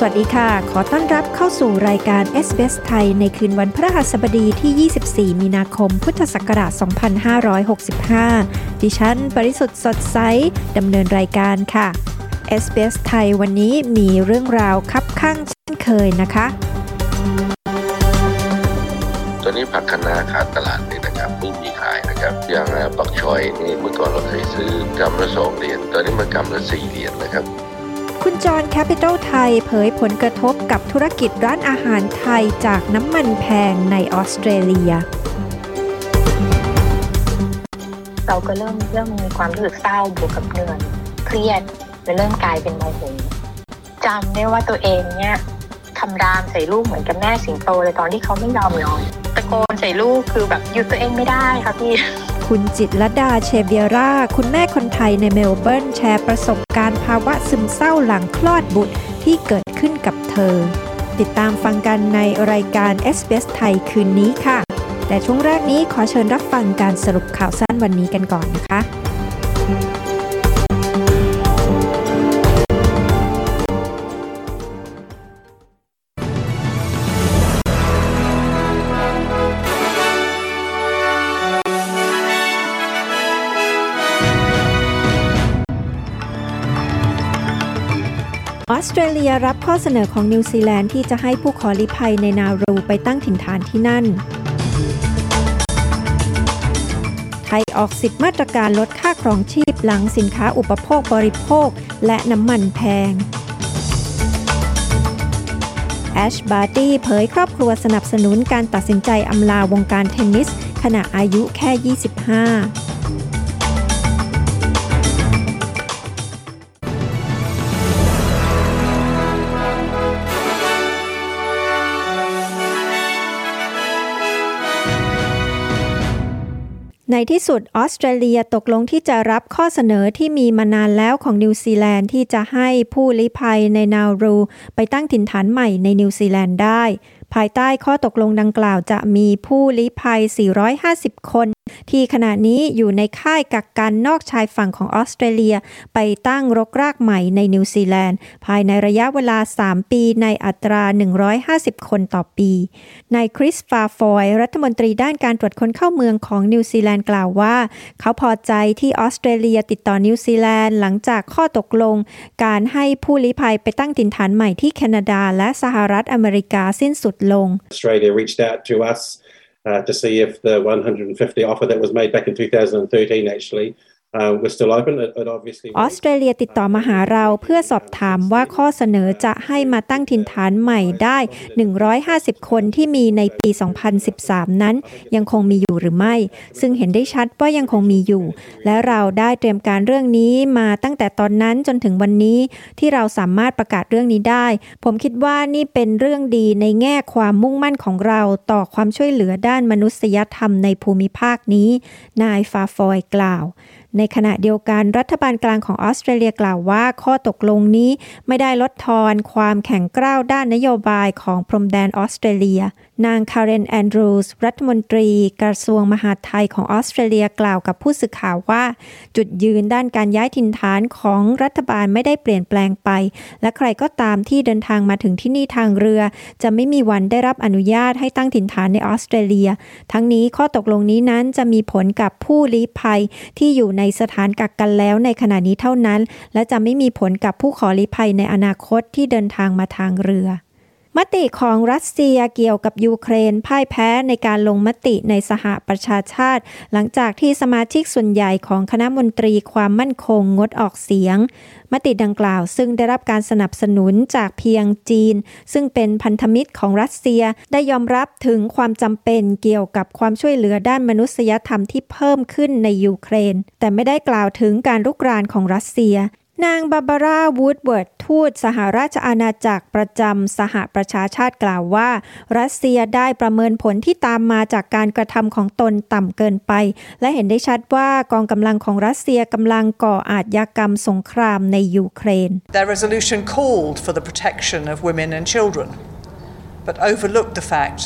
สวัสดีค่ะ ขอต้อนรับเข้าสู่รายการ SBS ไทย ในคืนวันพฤหัสบดีที่ 24 มีนาคม พุทธศักราช 2565 ดิฉันปริสุทธิ์สดใสดำเนินรายการค่ะ SBS ไทย วันนี้มีเรื่องราวคับคั่งเช่นเคยนะคะ ตอนนี้ผักคะน้าขาดตลาดนี่นะครับไม่มีขายนะครับ อย่าง pak choy นี่เมื่อก่อนเราเคยซื้อกำละสองเหรียญ ตอนนี้มันกำละสี่เหรียญนะครับ คุณจอห์นแคปิตอลไทยเผยผลกระทบกับธุรกิจร้านอาหารไทยจากน้ำมันแพงในออสเตรเลีย เราก็เริ่มเริ่มมีความรู้สึกเศร้าบวกกับเหนื่อยเครียดและเริ่มกลายเป็นโมโหจำได้ว่าตัวเองเนี่ยคำรามใส่ลูกเหมือนกับแม่สิงโตเลยตอนที่เขาไม่ยอมนอน ตะโกนใส่ลูกคือแบบหยุดตัวเองไม่ได้ค่ะพี่ คุณจิตรดาเชเบียรา คุณแม่คนไทยในเมลเบิร์นแชร์ประสบการณ์ภาวะซึมเศร้าหลังคลอดบุตรที่เกิดขึ้นกับเธอ ติดตามฟังกันในรายการ s อ s ไทยคืนนี้ค่ะ แต่ช่วงแรกนี้ขอเชิญรับฟังการสรุปข่าวสั้นวันนี้กันก่อนนะคะ สเตรเลียรับข้อเสนอของนิวซีแลนด์ที่จะให้ผู้ขอลี้ภัยในนารูไปตั้งถิ่นฐานที่นั่น ไทยออกสิบมาตรการลดค่าครองชีพหลังสินค้าอุปโภคบริโภคและน้ำมันแพงแอชบาร์ตี้เผยครอบครัวสนับสนุนการตัดสินใจอำลาวงการเทนนิส ขณะอายุแค่ 25 ในที่สุดออสเตรเลียตกลงที่จะรับข้อเสนอที่มีมานานแล้วของนิวซีแลนด์ที่จะให้ผู้ลี้ภัยในนารู ไปตั้งถิ่นฐานใหม่ในนิวซีแลนด์ได้ ภายใต้ข้อตกลงดังกล่าวจะมีผู้ลี้ภัย 450 คน ที่ขณะนี้อยู่ในค่ายกักกันนอกชายฝั่งของออสเตรเลีย ไปตั้งรกรากใหม่ในนิวซีแลนด์ ภายในระยะเวลา 3 ปีในอัตรา 150 คนต่อปี นายคริสฟาฟอย รัฐมนตรีด้านการตรวจคนเข้าเมืองของนิวซีแลนด์กล่าวว่า เขาพอใจที่ออสเตรเลียติดต่อนิวซีแลนด์หลังจากข้อตกลง การให้ผู้ลี้ภัยไปตั้งถิ่นฐานใหม่ที่แคนาดาและสหรัฐอเมริกาสิ้นสุดลง Australia reached out to us uh, to see if the 150 offer that was made back in 2013 actually ออสเตรเลียติดต่อมาหาเราเพื่อสอบถามว่าข้อเสนอจะให้มาตั้งถิ่นฐานใหม่ได้ 150 คนที่มีในปี 2013 นั้น ยังคงมีอยู่หรือไม่ ซึ่งเห็นได้ชัดว่ายังคงมีอยู่ และเราได้เตรียมการเรื่องนี้มาตั้งแต่ตอนนั้นจนถึงวันนี้ที่เราสามารถประกาศเรื่องนี้ได้ ผมคิดว่านี่เป็นเรื่องดีในแง่ความมุ่งมั่นของเราต่อความช่วยเหลือด้านมนุษยธรรมในภูมิภาคนี้ นายฟาฟอยกล่าว ในขณะเดียวกันรัฐบาลกลางของออสเตรเลียกล่าวว่า ข้อตกลงนี้ไม่ได้ลดทอนความแข็งกร้าวด้านนโยบายของพรมแดนออสเตรเลีย นางคาร์เรนแอนดรูสรัฐมนตรีกระทรวงมหาดไทยของออสเตรเลียกล่าวกับผู้สื่อข่าวว่า จุดยืนด้านการย้ายถิ่นฐานของรัฐบาลไม่ได้เปลี่ยนแปลงไป และใครก็ตามที่เดินทางมาถึงที่นี่ทางเรือ จะไม่มีวันได้รับอนุญาตให้ตั้งถิ่นฐานในออสเตรเลีย ทั้งนี้ข้อตกลงนี้นั้นจะมีผลกับผู้ลี้ภัยที่อยู่ในสถานกักกันแล้วในขณะนี้เท่านั้น และจะไม่มีผลกับผู้ขอลี้ภัยในอนาคตที่เดินทางมาทางเรือ มติของรัสเซียเกี่ยวกับยูเครนพ่ายแพ้ในการลงมติในสหประชาชาติ หลังจากที่สมาชิกส่วนใหญ่ของคณะมนตรีความมั่นคงงดออกเสียง มติดังกล่าวซึ่งได้รับการสนับสนุนจากเพียงจีน ซึ่งเป็นพันธมิตรของรัสเซียได้ยอมรับถึงความจำเป็นเกี่ยวกับความช่วยเหลือด้านมนุษยธรรมที่เพิ่มขึ้นในยูเครน แต่ไม่ได้กล่าวถึงการรุกรานของรัสเซีย นางบาบาร่าวูดเวิร์ดทูตสหราชอาณาจักรประจำสหประชาชาติกล่าวว่า รัสเซียได้ประเมินผลที่ตามมาจากการกระทำของตนต่ำเกินไป และเห็นได้ชัดว่ากองกำลังของรัสเซียกำลังก่ออาชญากรรมสงครามในยูเครน Their resolution called for the protection of women and children, but overlooked the fact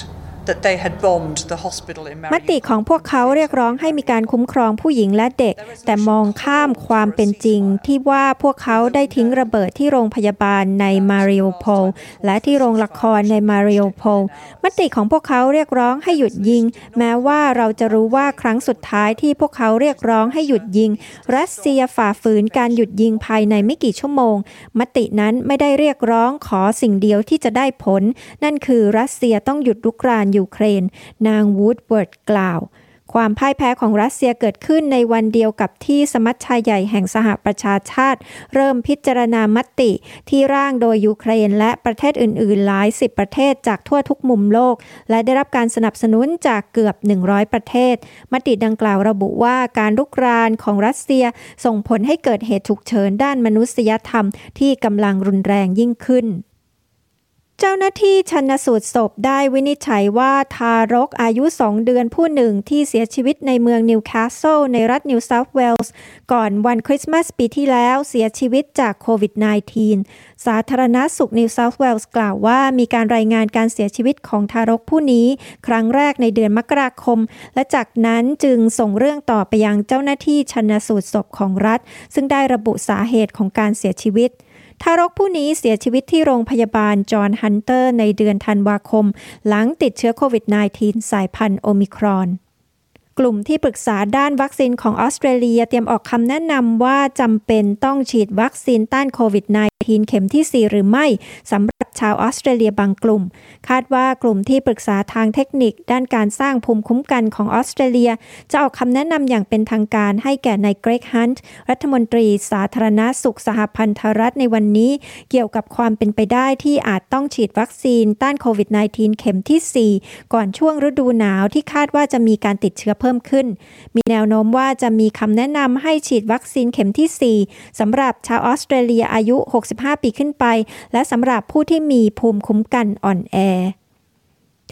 มติของพวกเขาเรียกร้องให้มีการคุ้มครองผู้หญิงและเด็ก แต่มองข้ามความเป็นจริงที่ว่าพวกเขาได้ทิ้งระเบิดที่โรงพยาบาลในมาริอูโพลและที่โรงละครในมาริอูโพลมติของพวกเขาเรียกร้องให้หยุดยิง แม้ว่าเราจะรู้ว่าครั้งสุดท้ายที่พวกเขาเรียกร้องให้หยุดยิง รัสเซียฝ่าฝืนการหยุดยิงภายในไม่กี่ชั่วโมง มตินั้นไม่ได้เรียกร้องขอสิ่งเดียวที่จะได้ผล นั่นคือรัสเซียต้องหยุดรุกรานยูเครน นางวูดเวิร์ดกล่าว ความพ่ายแพ้ของรัสเซียเกิดขึ้นในวันเดียวกับที่สมัชชาใหญ่แห่งสหประชาชาติ เริ่มพิจารณามติ ที่ร่างโดยยูเครน และประเทศอื่น ๆ หลายสิบประเทศจากทั่วทุกมุมโลก และได้รับการสนับสนุนจากเกือบ 100 ประเทศ มติดังกล่าวระบุว่าการรุกรานของรัสเซียส่งผลให้เกิดเหตุฉุกเฉินด้านมนุษยธรรมที่กำลังรุนแรงยิ่งขึ้น เจ้าหน้าที่ชันสูตรศพได้วินิจฉัยว่าทารกอายุสองเดือนผู้หนึ่งที่เสียชีวิตในเมืองนิวคาสเซิลในรัฐนิวเซาท์เวลส์ก่อนวันคริสต์มาสปีที่แล้วเสียชีวิตจากโควิด -19 สาธารณสุขนิวเซาท์เวลส์กล่าวว่ามีการรายงานการเสียชีวิตของทารกผู้นี้ ครั้งแรกในเดือนมกราคม และจากนั้นจึงส่งเรื่องต่อไปยังเจ้าหน้าที่ชันสูตรศพของรัฐ ซึ่งได้ระบุสาเหตุของการเสียชีวิต ทารกผู้นี้เสียชีวิตที่โรงพยาบาลจอห์นฮันเตอร์ในเดือนธันวาคม หลังติดเชื้อโควิด -19 สายพันธุ์โอมิครอนกลุ่มที่ปรึกษาด้านวัคซีนของออสเตรเลียเตรียมออกคำแนะนำว่าจำเป็นต้องฉีดวัคซีนต้านโควิด -19 เข็มที่ 4 หรือไม่สำหรับชาวออสเตรเลียบางกลุ่ม คาดว่ากลุ่มที่ปรึกษาทางเทคนิค ด้านการสร้างภูมิคุ้มกันของออสเตรเลีย จะออกคำแนะนำอย่างเป็นทางการให้แก่นายเกรกฮันต์รัฐมนตรีสาธารณาสุขสหพันธรัฐในวันนี้ เกี่ยวกับความเป็นไปได้ที่อาจต้องฉีดวัคซีนต้านโควิด -19 เข็มที่ 4 ก่อนช่วงฤดูหนาวที่คาดว่าจะมีการติดเชื้อเพิ่มขึ้น มีแนวโน้มว่าจะมีคำแนะนำให้ฉีดวัคซีนเข็มที่ 4สำหรับชาวออสเตรเลียอายุ65 ปีขึ้นไป และสำหรับผู้ที่มีภูมิคุ้มกันอ่อนแอ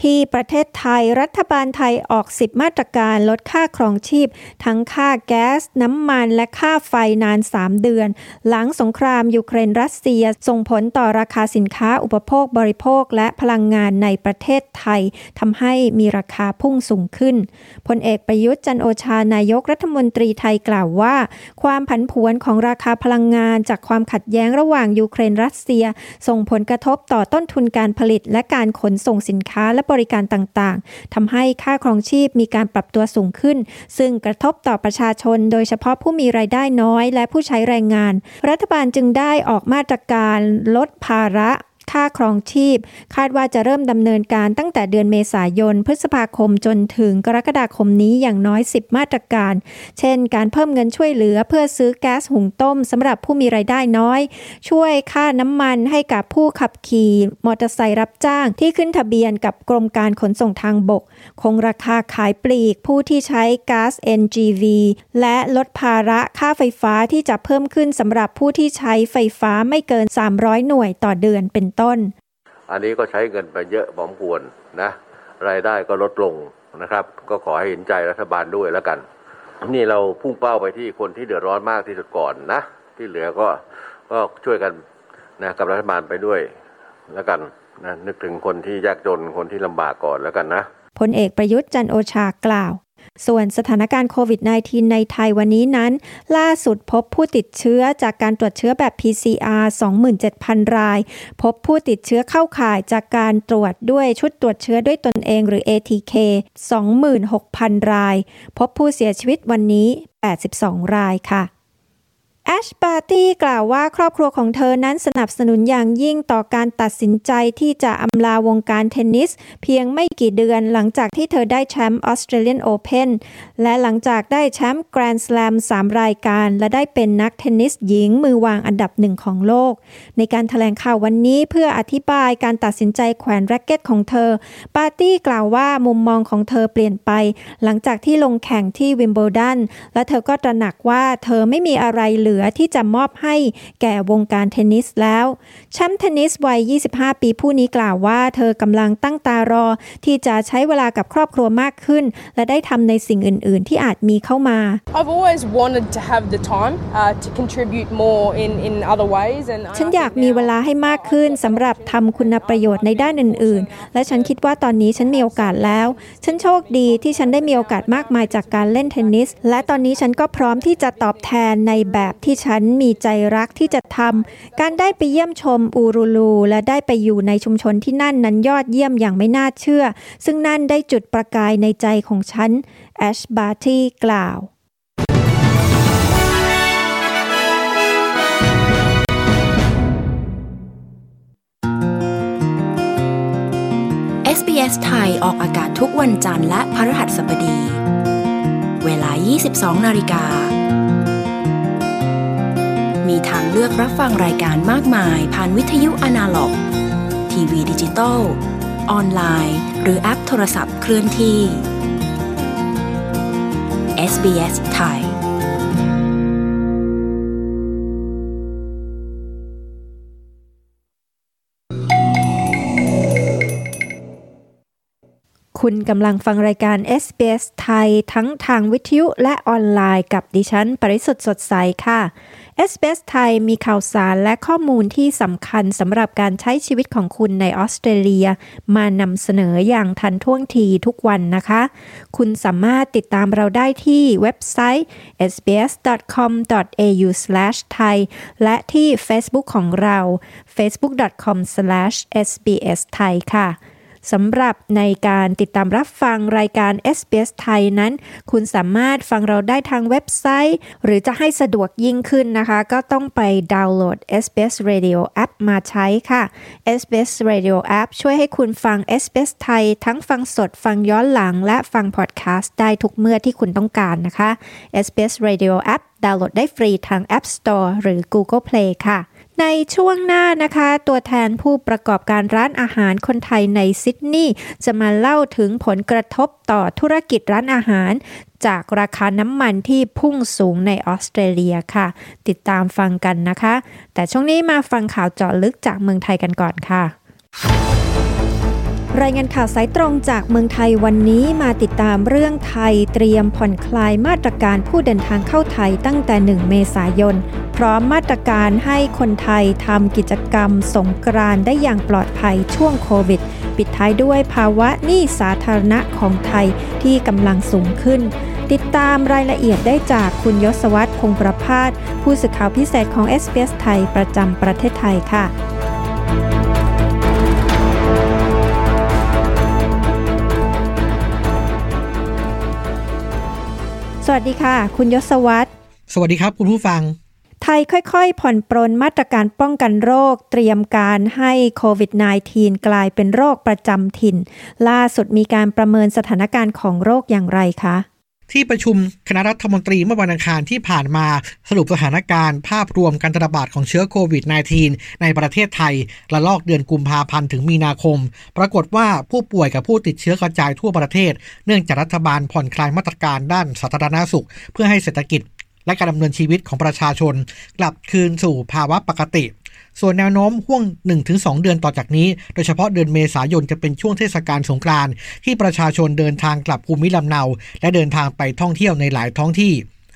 ที่ประเทศไทยรัฐบาลไทยออก 10 มาตรการลดค่าครองชีพ ทั้งค่าแก๊ส น้ำมันและค่าไฟนาน 3 เดือน หลังสงครามยูเครนรัสเซียส่งผลต่อราคาสินค้าอุปโภคบริโภคและพลังงานในประเทศไทยทำให้มีราคาพุ่งสูงขึ้นพลเอกประยุทธ์จันทร์โอชานายกรัฐมนตรีไทยกล่าวว่า ความผันผวนของราคาพลังงานจากความขัดแย้งระหว่างยูเครนรัสเซีย ส่งผลกระทบต่อต้นทุนการผลิตและการขนส่งสินค้าและบริการต่างๆทำให้ค่าครองชีพมีการปรับตัวสูงขึ้น ซึ่งกระทบต่อประชาชน โดยเฉพาะผู้มีรายได้น้อย และผู้ใช้แรงงาน รัฐบาลจึงได้ออกมาตรการลดภาระ ค่าครองชีพ คาดว่าจะเริ่มดำเนินการตั้งแต่เดือนเมษายน พฤษภาคมจนถึงกรกฎาคมนี้อย่างน้อย 10 มาตรการ เช่น การเพิ่มเงินช่วยเหลือเพื่อซื้อแก๊สหุงต้มสำหรับผู้มีไรายได้น้อย ช่วยค่าน้ำมันให้กับผู้ขับขี่มอเตอร์ไซค์รับจ้างที่ขึ้นทะเบียนกับกรมการขนส่งทางบก คงราคาขายปลีกผู้ที่ใช้ก๊าซ NGV และลดภาระค่าไฟฟ้าที่จะเพิ่มขึ้นสำหรับผู้ที่ใช้ไฟฟ้าไม่เกิน 300 หน่วยต่อเดือนเป็นต้น อันนี้ก็ใช้เงินไปเยอะพอมควรนะ รายได้ก็ลดลงนะครับ ก็ขอให้เห็นใจรัฐบาลด้วยแล้วกัน นี่เราพุ่งเป้าไปที่คนที่เดือดร้อนมากที่สุดก่อนนะ ที่เหลือก็ก็ช่วยกันนะกับรัฐบาลไปด้วยแล้วกันนะนึกถึงคนที่ยากจนคนที่ลำบากก่อนแล้วกันนะพลเอกประยุทธ์จันโอชากล่าว ส่วนสถานการณ์โควิด -19 ในไทยวันนี้นั้น ล่าสุดพบผู้ติดเชื้อจากการตรวจเชื้อแบบ PCR 27,000 ราย พบผู้ติดเชื้อเข้าข่ายจากการตรวจด้วยชุดตรวจเชื้อด้วยตนเองหรือ ATK 26,000 ราย พบผู้เสียชีวิตวันนี้ 82 รายค่ะ แอชบาร์ตี้กล่าวว่าครอบครัวของเธอนั้นสนับสนุนอย่างยิ่งต่อการตัดสินใจที่จะอำลาวงการเทนนิส เพียงไม่กี่เดือนหลังจากที่เธอได้แชมป์ออสเตรเลียนโอเพนและหลังจากได้แชมป์แกรนด์สแลม3รายการ และได้เป็นนักเทนนิสหญิงมือวางอันดับหนึ่งของโลก ในการแถลงข่าววันนี้เพื่ออธิบายการตัดสินใจแขวนแร็กเก็ตของเธอ บาร์ตี้กล่าวว่ามุมมองของเธอเปลี่ยนไป หลังจากที่ลงแข่งที่วิมเบิลดันและเธอก็ตระหนักว่าเธอไม่มีอะไรเหลือที่จะมอบให้แก่วงการเทนนิสแล้วแชมป์เทนนิสวัย 25 ปีผู้นี้กล่าวว่าเธอกำลังตั้งตารอที่จะใช้เวลากับครอบครัวมากขึ้น และได้ทำในสิ่งอื่น ๆ ที่อาจมีเข้ามา I've always wanted to have the time uh, to contribute more in, in other ways and ฉันอยากมีเวลาให้มากขึ้นสำหรับทำคุณประโยชน์ในด้านอื่น ๆ และฉันคิดว่าตอนนี้ฉันมีโอกาสแล้ว ฉันโชคดีที่ฉันได้มีโอกาสมากมายจากการเล่นเทนนิส และตอนนี้ฉันก็พร้อมที่จะตอบแทนในแบบที่ฉันมีใจรักที่จะทำการได้ไปเยี่ยมชมอูรูลู และได้ไปอยู่ในชุมชนที่นั่นนั้นยอดเยี่ยมอย่างไม่น่าเชื่อ ซึ่งนั่นได้จุดประกายในใจของฉันแอชบาร์ตี้กล่าว SBS ไทยออกอากาศทุกวันจันทร์และพฤหัสบดี เวลา 22 นาฬิกา มีทางเลือกรับฟังรายการมากมาย ผ่านวิทยุอนาล็อก ทีวีดิจิตอลออนไลน์ หรือแอปโทรศัพท์เคลื่อนที่ SBS ไทยคุณกำลังฟังรายการ SBS ไทยทั้งทางวิทยุและออนไลน์กับดิฉัน ปริสุทธ์สดใสค่ะ SBS ไทยมีข่าวสารและข้อมูลที่สำคัญสำหรับการใช้ชีวิตของคุณในออสเตรเลีย มานำเสนออย่างทันท่วงทีทุกวันนะคะ คุณสามารถติดตามเราได้ที่เว็บไซต์ sbs.com.au/thai และที่ Facebook ของเรา facebook.com/sbsthai ค่ะ สำหรับในการติดตามรับฟังรายการ SBS ไทยนั้น คุณสามารถฟังเราได้ทางเว็บไซต์ หรือจะให้สะดวกยิ่งขึ้นนะคะ ก็ต้องไปดาวน์โหลด SBS Radio App มาใช้ค่ะ SBS Radio App ช่วยให้คุณฟัง SBS ไทย ทั้งฟังสดฟังย้อนหลังและฟังพอดแคสต์ได้ทุกเมื่อที่คุณต้องการนะคะ SBS Radio App ดาวน์โหลดได้ฟรีทาง App Store หรือ Google Play ค่ะ ในช่วงหน้านะคะ ตัวแทนผู้ประกอบการร้านอาหารคนไทยในซิดนีย์จะมาเล่าถึงผลกระทบต่อธุรกิจร้านอาหาร จากราคาน้ำมันที่พุ่งสูงในออสเตรเลียค่ะ ติดตามฟังกันนะคะ แต่ช่วงนี้มาฟังข่าวเจาะลึกจากเมืองไทยกันก่อนค่ะ รายงานข่าวสายตรงจากเมืองไทยวันนี้มาติดตามเรื่องไทยเตรียมผ่อนคลายมาตรการผู้เดินทางเข้าไทยตั้งแต่ 1 เมษายน พร้อมมาตรการให้คนไทยทำกิจกรรมสงกรานได้อย่างปลอดภัยช่วงโควิด ปิดท้ายด้วยภาวะหนี้สาธารณะของไทยที่กำลังสูงขึ้น ติดตามรายละเอียดได้จากคุณยศวัตรพงประพาสผู้สื่อข่าวพิเศษของ s อ s ไทยประจำประเทศไทยค่ะ วัสดีค่ะ คุณยศวัตรสวัสดีครับ คุณผู้ฟัง ไทยค่อยๆ ผ่อนปรนมาตรการป้องกันโรค เตรียมการให้โควิด -19 กลายเป็นโรคประจำถิ่น ล่าสุดมีการประเมินสถานการณ์ของโรคอย่างไรคะ ที่ประชุมคณะรัฐมนตรีเมื่อวันอังคารที่ผ่านมาสรุปสถานการณ์ภาพรวมการระบาดของเชื้อโควิด -19 ในประเทศไทยระลอกเดือนกุมภาพันธ์ถึงมีนาคม ปรากฏว่าผู้ป่วยกับผู้ติดเชื้อกระจายทั่วประเทศ เนื่องจากรัฐบาลผ่อนคลายมาตรการด้านสาธารณาสุข เพื่อให้เศรษฐกิจและการดำเนินชีวิตของประชาชน กลับคืนสู่ภาวะปกติ ส่วนแนวโน้มห่วง 1-2 เดือนต่อจากนี้ โดยเฉพาะเดือนเมษายนจะเป็นช่วงเทศกาลสงกรานต์ที่ประชาชนเดินทางกลับภูมิลำเนา และเดินทางไปท่องเที่ยวในหลายท้องที่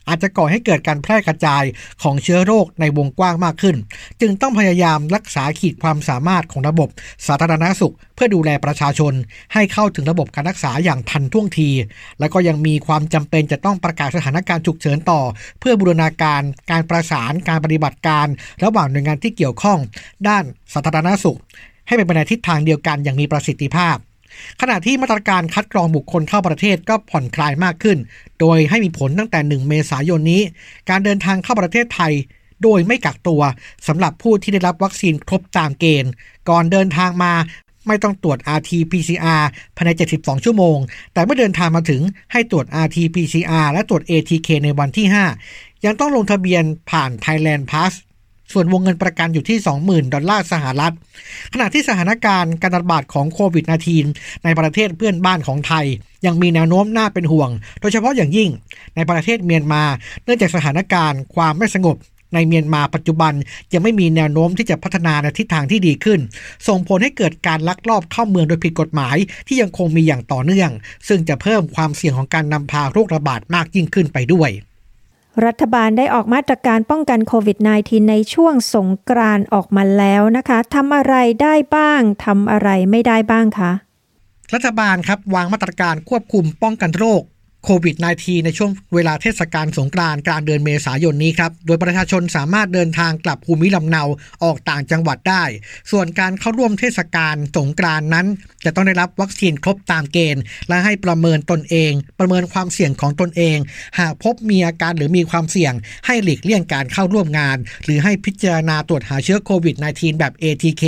อาจจะก่อให้เกิดการแพร่กระจายของเชื้อโรคในวงกว้างมากขึ้น จึงต้องพยายามรักษาขีดความสามารถของระบบสาธารณาสุข เพื่อดูแลประชาชน ให้เข้าถึงระบบการรักษาอย่างทันท่วงที และก็ยังมีความจำเป็นจะต้องประกาศสถานการณ์ฉุกเฉินต่อ เพื่อบูรณาการการประสานการปฏิบัติการ ระหว่างหน่วยงานที่เกี่ยวข้อง ด้านสาธารณาสุข ให้เป็นไปในทิศทางเดียวกันอย่างมีประสิทธิภาพ ขณะที่มาตรการคัดกรองบุคคลเข้าประเทศก็ผ่อนคลายมากขึ้น โดยให้มีผลตั้งแต่ 1 เมษายนนี้ การเดินทางเข้าประเทศไทย โดยไม่กักตัวสำหรับผู้ที่ได้รับวัคซีนครบตามเกณฑ์ ก่อนเดินทางมาไม่ต้องตรวจ RT-PCR ภายใน 72 ชั่วโมง แต่เมื่อเดินทางมาถึงให้ตรวจ RT-PCR และตรวจ ATK ในวันที่ 5 ยังต้องลงทะเบียนผ่าน Thailand Pass ส่วนวงเงินประกันอยู่ที่ 20,000 ดอลลาร์สหรัฐ ขณะที่สถานการณ์การระบาดของโควิด -19 ในประเทศเพื่อนบ้านของไทย ยังมีแนวโน้มน่าเป็นห่วง โดยเฉพาะอย่างยิ่งในประเทศเมียนมา เนื่องจากสถานการณ์ความไม่สงบในเมียนมาปัจจุบันยังไม่มีแนวโน้มที่จะพัฒนาในทิศทางที่ดีขึ้น ส่งผลให้เกิดการลักลอบเข้าเมืองโดยผิดกฎหมาย ที่ยังคงมีอย่างต่อเนื่อง ซึ่งจะเพิ่มความเสี่ยงของการนำพาโรคระบาดมากยิ่งขึ้นไปด้วย รัฐบาลได้ออกมาตรการป้องกันโควิด -19 ในช่วงสงกรานออกมาแล้วนะคะทำอะไรได้บ้างทำอะไรไม่ได้บ้างคะรัฐบาลครับวางมาตรการควบคุมป้องกันโรคโควิด -19 ในช่วงเวลาเทศกาลสงกรานต์กลางเดือนเมษายนนี้ครับ โดยประชาชนสามารถเดินทางกลับภูมิลำเนาออกต่างจังหวัดได้ ส่วนการเข้าร่วมเทศกาลสงกรานต์นั้น จะต้องได้รับวัคซีนครบตามเกณฑ์ และให้ประเมินตนเอง ประเมินความเสี่ยงของตนเอง หากพบมีอาการหรือมีความเสี่ยง ให้หลีกเลี่ยงการเข้าร่วมงาน หรือให้พิจารณาตรวจหาเชื้อโควิด -19 แบบ ATK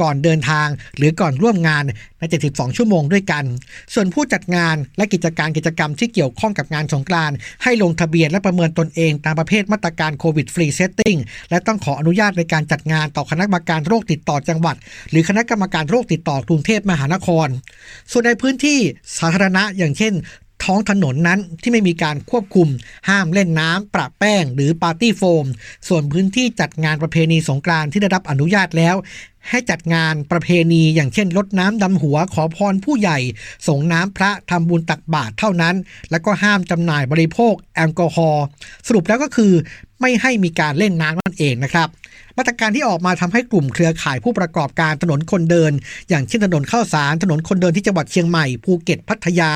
ก่อนเดินทาง หรือก่อนร่วมงานใน 72 ชั่วโมงด้วยกัน ส่วนผู้จัดงานและกิจการกิจกรรมที่เกี่ยวข้องกับงานสงกรานต์ให้ลงทะเบียนและประเมินตนเองตามประเภทมาตรการ COVID Free Setting และต้องขออนุญาตในการจัดงานต่อคณะกรรมการโรคติดต่อจังหวัด หรือคณะกรรมการโรคติดต่อกรุงเทพมหานคร ส่วนในพื้นที่สาธารณะอย่างเช่น ท้องถนนนั้นที่ไม่มีการควบคุม ห้ามเล่นน้ำประแป้ง หรือปาร์ตี้โฟม ส่วนพื้นที่จัดงานประเพณีสงกรานที่ได้รับอนุญาตแล้ว ให้จัดงานประเพณีอย่างเช่นลดน้ำดำหัวขอพรผู้ใหญ่ส่งน้ำพระทำบุญตักบาตรเท่านั้น แล้วก็ห้ามจำหน่ายบริโภคแอลกอฮอล์สรุปแล้วก็คือไม่ให้มีการเล่นน้ำนั่นเองนะครับ มาตรการที่ออกมาทำให้กลุ่มเครือข่ายผู้ประกอบการถนนคนเดิน อย่างเช่นถนนข้าวสาร ถนนคนเดินที่จังหวัดเชียงใหม่ ภูเก็ต พัทยา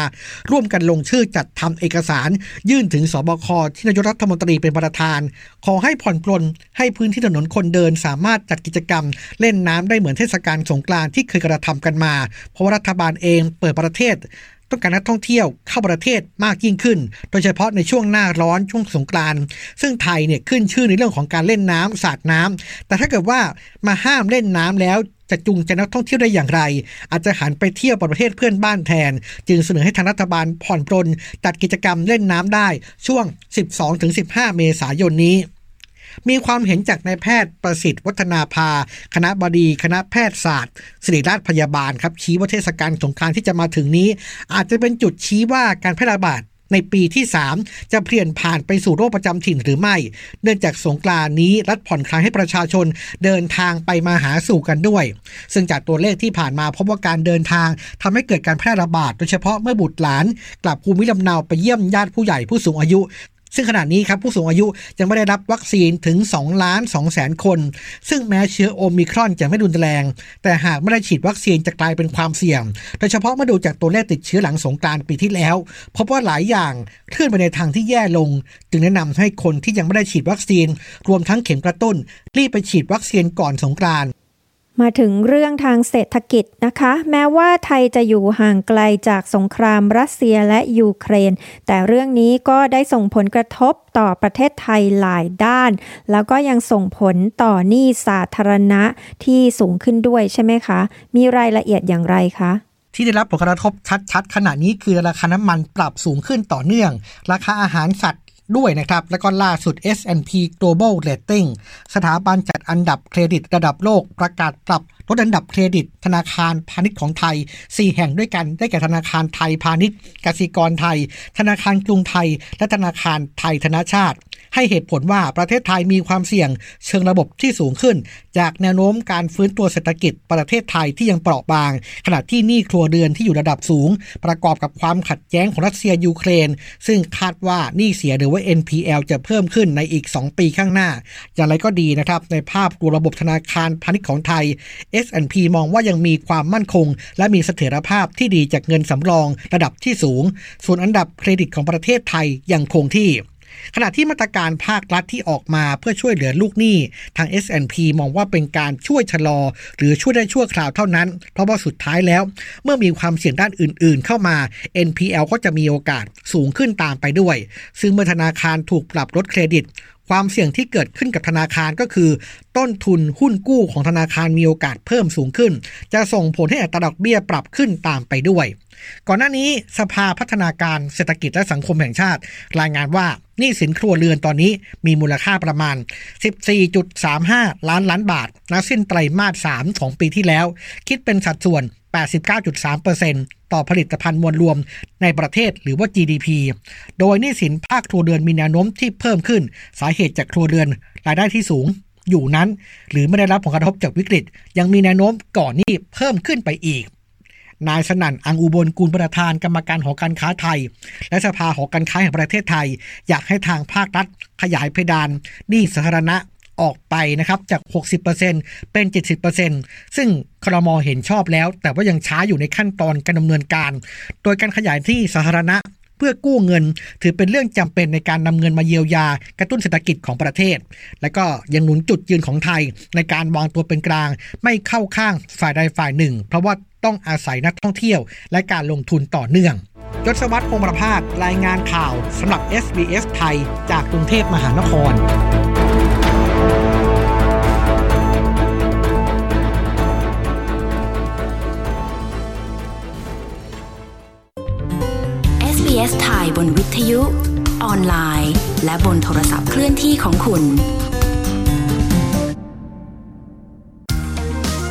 ร่วมกันลงชื่อจัดทำเอกสาร ยื่นถึงสบคที่นายกรัฐมนตรีเป็นประธาน ขอให้ผ่อนปลนให้พื้นที่ถนนคนเดิน สามารถจัดกิจกรรม เล่นน้ำได้เหมือนเทศกาลสงกรานต์ที่เคยกระทำกันมา เพราะว่ารัฐบาลเองเปิดประเทศ ต้องการนักท่องเที่ยวเข้าประเทศมากยิ่งขึ้น โดยเฉพาะในช่วงหน้าร้อนช่วงสงกรานต์ซึ่งไทยเนี่ยขึ้นชื่อในเรื่องของการเล่นน้ำสาดน้ำแต่ถ้าเกิดว่ามาห้ามเล่นน้ำแล้วจะจูงใจนักท่องเที่ยวได้อย่างไร อาจจะหันไปเที่ยวประเทศเพื่อนบ้านแทน จึงเสนอให้ทางรัฐบาลผ่อนปรนจัดกิจกรรมเล่นน้ำได้ช่วง 12-15 เมษายนนี้ มีความเห็นจากนายแพทย์ประสิทธิ์วัฒนาภา คณะบดีคณะแพทยศาสตร์ศิริราชพยาบาลครับชี้ว่าเทศกาลสงกรานต์ที่จะมาถึงนี้ อาจจะเป็นจุดชี้ว่าการแพร่ระบาดในปีที่ 3 จะเปลี่ยนผ่านไปสู่โรคประจำถิ่นหรือไม่ เนื่องจากสงกรานนี้รัฐผ่อนคลายให้ประชาชนเดินทางไปมาหาสู่กันด้วย ซึ่งจากตัวเลขที่ผ่านมาพบว่าการเดินทางทำให้เกิดการแพร่ระบาด โดยเฉพาะเมื่อบุตรหลาน กลับภูมิลำเนาไปเยี่ยมญาติผู้ใหญ่ผู้สูงอายุ ซึ่งขณะนี้ครับผู้สูงอายุยังไม่ได้รับวัคซีนถึง 2 ล้าน2แสนคน ซึ่งแม้เชื้อโอมิครอนจะไม่รุนแรง แต่หากไม่ได้ฉีดวัคซีนจะกลายเป็นความเสี่ยง โดยเฉพาะเมื่อดูจากตัวเลขติดเชื้อหลังสงกรานต์ปีที่แล้ว พบว่าหลายอย่างเคลื่อนไปในทางที่แย่ลง จึงแนะนำให้คนที่ยังไม่ได้ฉีดวัคซีน รวมทั้งเข็มกระตุ้น รีบไปฉีดวัคซีนก่อนสงกรานต์ มาถึงเรื่องทางเศรษฐกิจนะคะ แม้ว่าไทยจะอยู่ห่างไกลจากสงครามรัสเซียและยูเครน แต่เรื่องนี้ก็ได้ส่งผลกระทบต่อประเทศไทยหลายด้าน แล้วก็ยังส่งผลต่อหนี้สาธารณะที่สูงขึ้นด้วยใช่ไหมคะ มีรายละเอียดอย่างไรคะที่ได้รับผลกระทบชัดๆขณะนี้คือราคาน้ำมันปรับสูงขึ้นต่อเนื่อง ราคาอาหารสัตว์ ด้วยนะครับ และก็ล่าสุด S&P Global Rating สถาบันจัดอันดับเครดิตระดับโลกประกาศปรับลดอันดับเครดิตธนาคารพาณิชย์ของไทย 4 แห่งด้วยกันได้แก่ธนาคารไทยพาณิชย์กสิกรไทย ธนาคารกรุงไทย และธนาคารไทยธนาชาติ ให้เหตุผลว่าประเทศไทยมีความเสี่ยง เชิงระบบที่สูงขึ้น จากแนวโน้มการฟื้นตัวเศรษฐกิจประเทศไทยที่ยังเปราะบาง ขณะที่หนี้ครัวเรือนที่อยู่ระดับสูง ประกอบกับความขัดแย้งของรัสเซียยูเครน ซึ่งคาดว่าหนี้เสียหรือว่า NPL จะเพิ่มขึ้นในอีก 2 ปีข้างหน้า อย่างไรก็ดีนะครับในภาพรวมระบบธนาคารพาณิชย์ของไทย S&P มองว่ายังมีความมั่นคง และมีเสถียรภาพที่ดีจากเงินสำรองระดับที่สูง ส่วนอันดับเครดิตของประเทศไทยยังคงที่ ขณะที่มาตรการภาครัฐที่ออกมาเพื่อช่วยเหลือลูกหนี้ทาง S&P มองว่าเป็นการช่วยชะลอ หรือช่วยได้ชั่วคราวเท่านั้น เพราะว่าสุดท้ายแล้ว เมื่อมีความเสี่ยงด้านอื่น ๆ เข้ามา NPL ก็จะมีโอกาสสูงขึ้นตามไปด้วย ซึ่งเมื่อธนาคารถูกปรับลดเครดิตความเสี่ยงที่เกิดขึ้นกับธนาคารก็คือ ต้นทุนหุ้นกู้ของธนาคารมีโอกาสเพิ่มสูงขึ้น จะส่งผลให้อัตราดอกเบี้ยปรับขึ้นตามไปด้วย ก่อนหน้านี้สภาพัฒนาการเศรษฐกิจและสังคมแห่งชาติ รายงานว่า หนี้สินครัวเรือนตอนนี้มีมูลค่าประมาณ 14.35 ล้านล้านบาทณสิ้นไตรมาส 3 ของปีที่แล้ว คิดเป็นสัดส่วน 89.3%ต่อผลิตภัณฑ์มวลรวมในประเทศหรือว่า GDP โดยหนี้สินภาคครัวเรือนมีแนวโน้มที่เพิ่มขึ้น สาเหตุจากครัวเรือนรายได้ที่สูงอยู่นั้น หรือไม่ได้รับผลกระทบจากวิกฤต ยังมีแนวโน้มก่อนหนี้เพิ่มขึ้นไปอีก นายสนั่นอังอุบลกุลประธานกรรมการหอการค้าไทย และสภาหอการค้าแห่งประเทศไทย อยากให้ทางภาครัฐขยายเพดานหนี้สาธารณะออกไปนะครับจาก 60%เป็น 70%ซึ่งครมเห็นชอบแล้ว แต่ว่ายังช้าอยู่ในขั้นตอนการดำเนินการ โดยการขยายที่สาธารณะเพื่อกู้เงิน ถือเป็นเรื่องจำเป็นในการนำเงินมาเยียวยากระตุ้นเศรษฐกิจของประเทศ และก็ยังหนุนจุดยืนของไทยในการวางตัวเป็นกลาง ไม่เข้าข้างฝ่ายใดฝ่ายหนึ่ง เพราะว่า ต้องอาศัยนักท่องเที่ยว และการลงทุนต่อเนื่องยศวัตรพงประภาสรายงานข่าวสำหรับ SBS ไทย จากกรุงเทพมหานคร SBS ไทยบนวิทยุ ออนไลน์ และบนโทรศัพท์เคลื่อนที่ของคุณ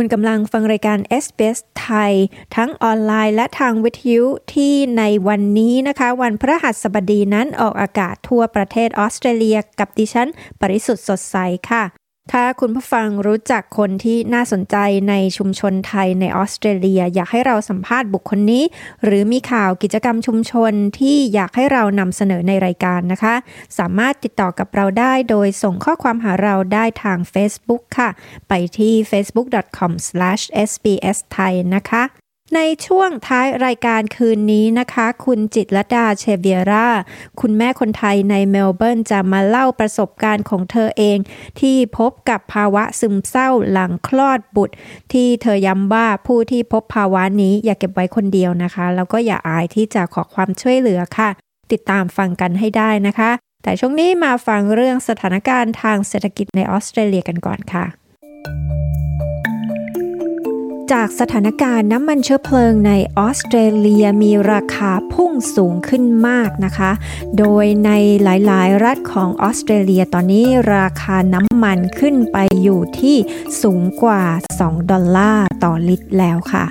คุณกำลังฟังรายการ SBS ไทย ทั้งออนไลน์และทางวิทยุที่ในวันนี้นะคะ วันพฤหัสบดีนั้นออกอากาศทั่วประเทศออสเตรเลียกับดิฉัน ปริสุทธ์สดใสค่ะ ถ้าคุณผู้ฟังรู้จักคนที่น่าสนใจในชุมชนไทยในออสเตรเลีย อยากให้เราสัมภาษณ์บุคคลนี้ หรือมีข่าวกิจกรรมชุมชนที่อยากให้เรานำเสนอในรายการนะคะ สามารถติดต่อกับเราได้โดยส่งข้อความหาเราได้ทาง Facebook ค่ะ ไปที่ facebook.com/sbs ไทยนะคะ ในช่วงท้ายรายการคืนนี้นะคะ คุณจิตรดาเชเวียรา คุณแม่คนไทยในเมลเบิร์นจะมาเล่าประสบการณ์ของเธอเอง ที่พบกับภาวะซึมเศร้าหลังคลอดบุตร ที่เธอย้ำว่าผู้ที่พบภาวะนี้อย่าเก็บไว้คนเดียวนะคะ แล้วก็อย่าอายที่จะขอความช่วยเหลือค่ะ ติดตามฟังกันให้ได้นะคะ แต่ช่วงนี้มาฟังเรื่องสถานการณ์ทางเศรษฐกิจในออสเตรเลียกันก่อนค่ะ จากสถานการณ์น้ำมันเชื้อเพลิงในออสเตรเลียมีราคาพุ่งสูงขึ้นมากนะคะ โดยในหลายๆ รัฐของออสเตรเลียตอนนี้ราคาน้ำมันขึ้นไปอยู่ที่สูงกว่า 2 ดอลลาร์ต่อลิตรแล้วค่ะ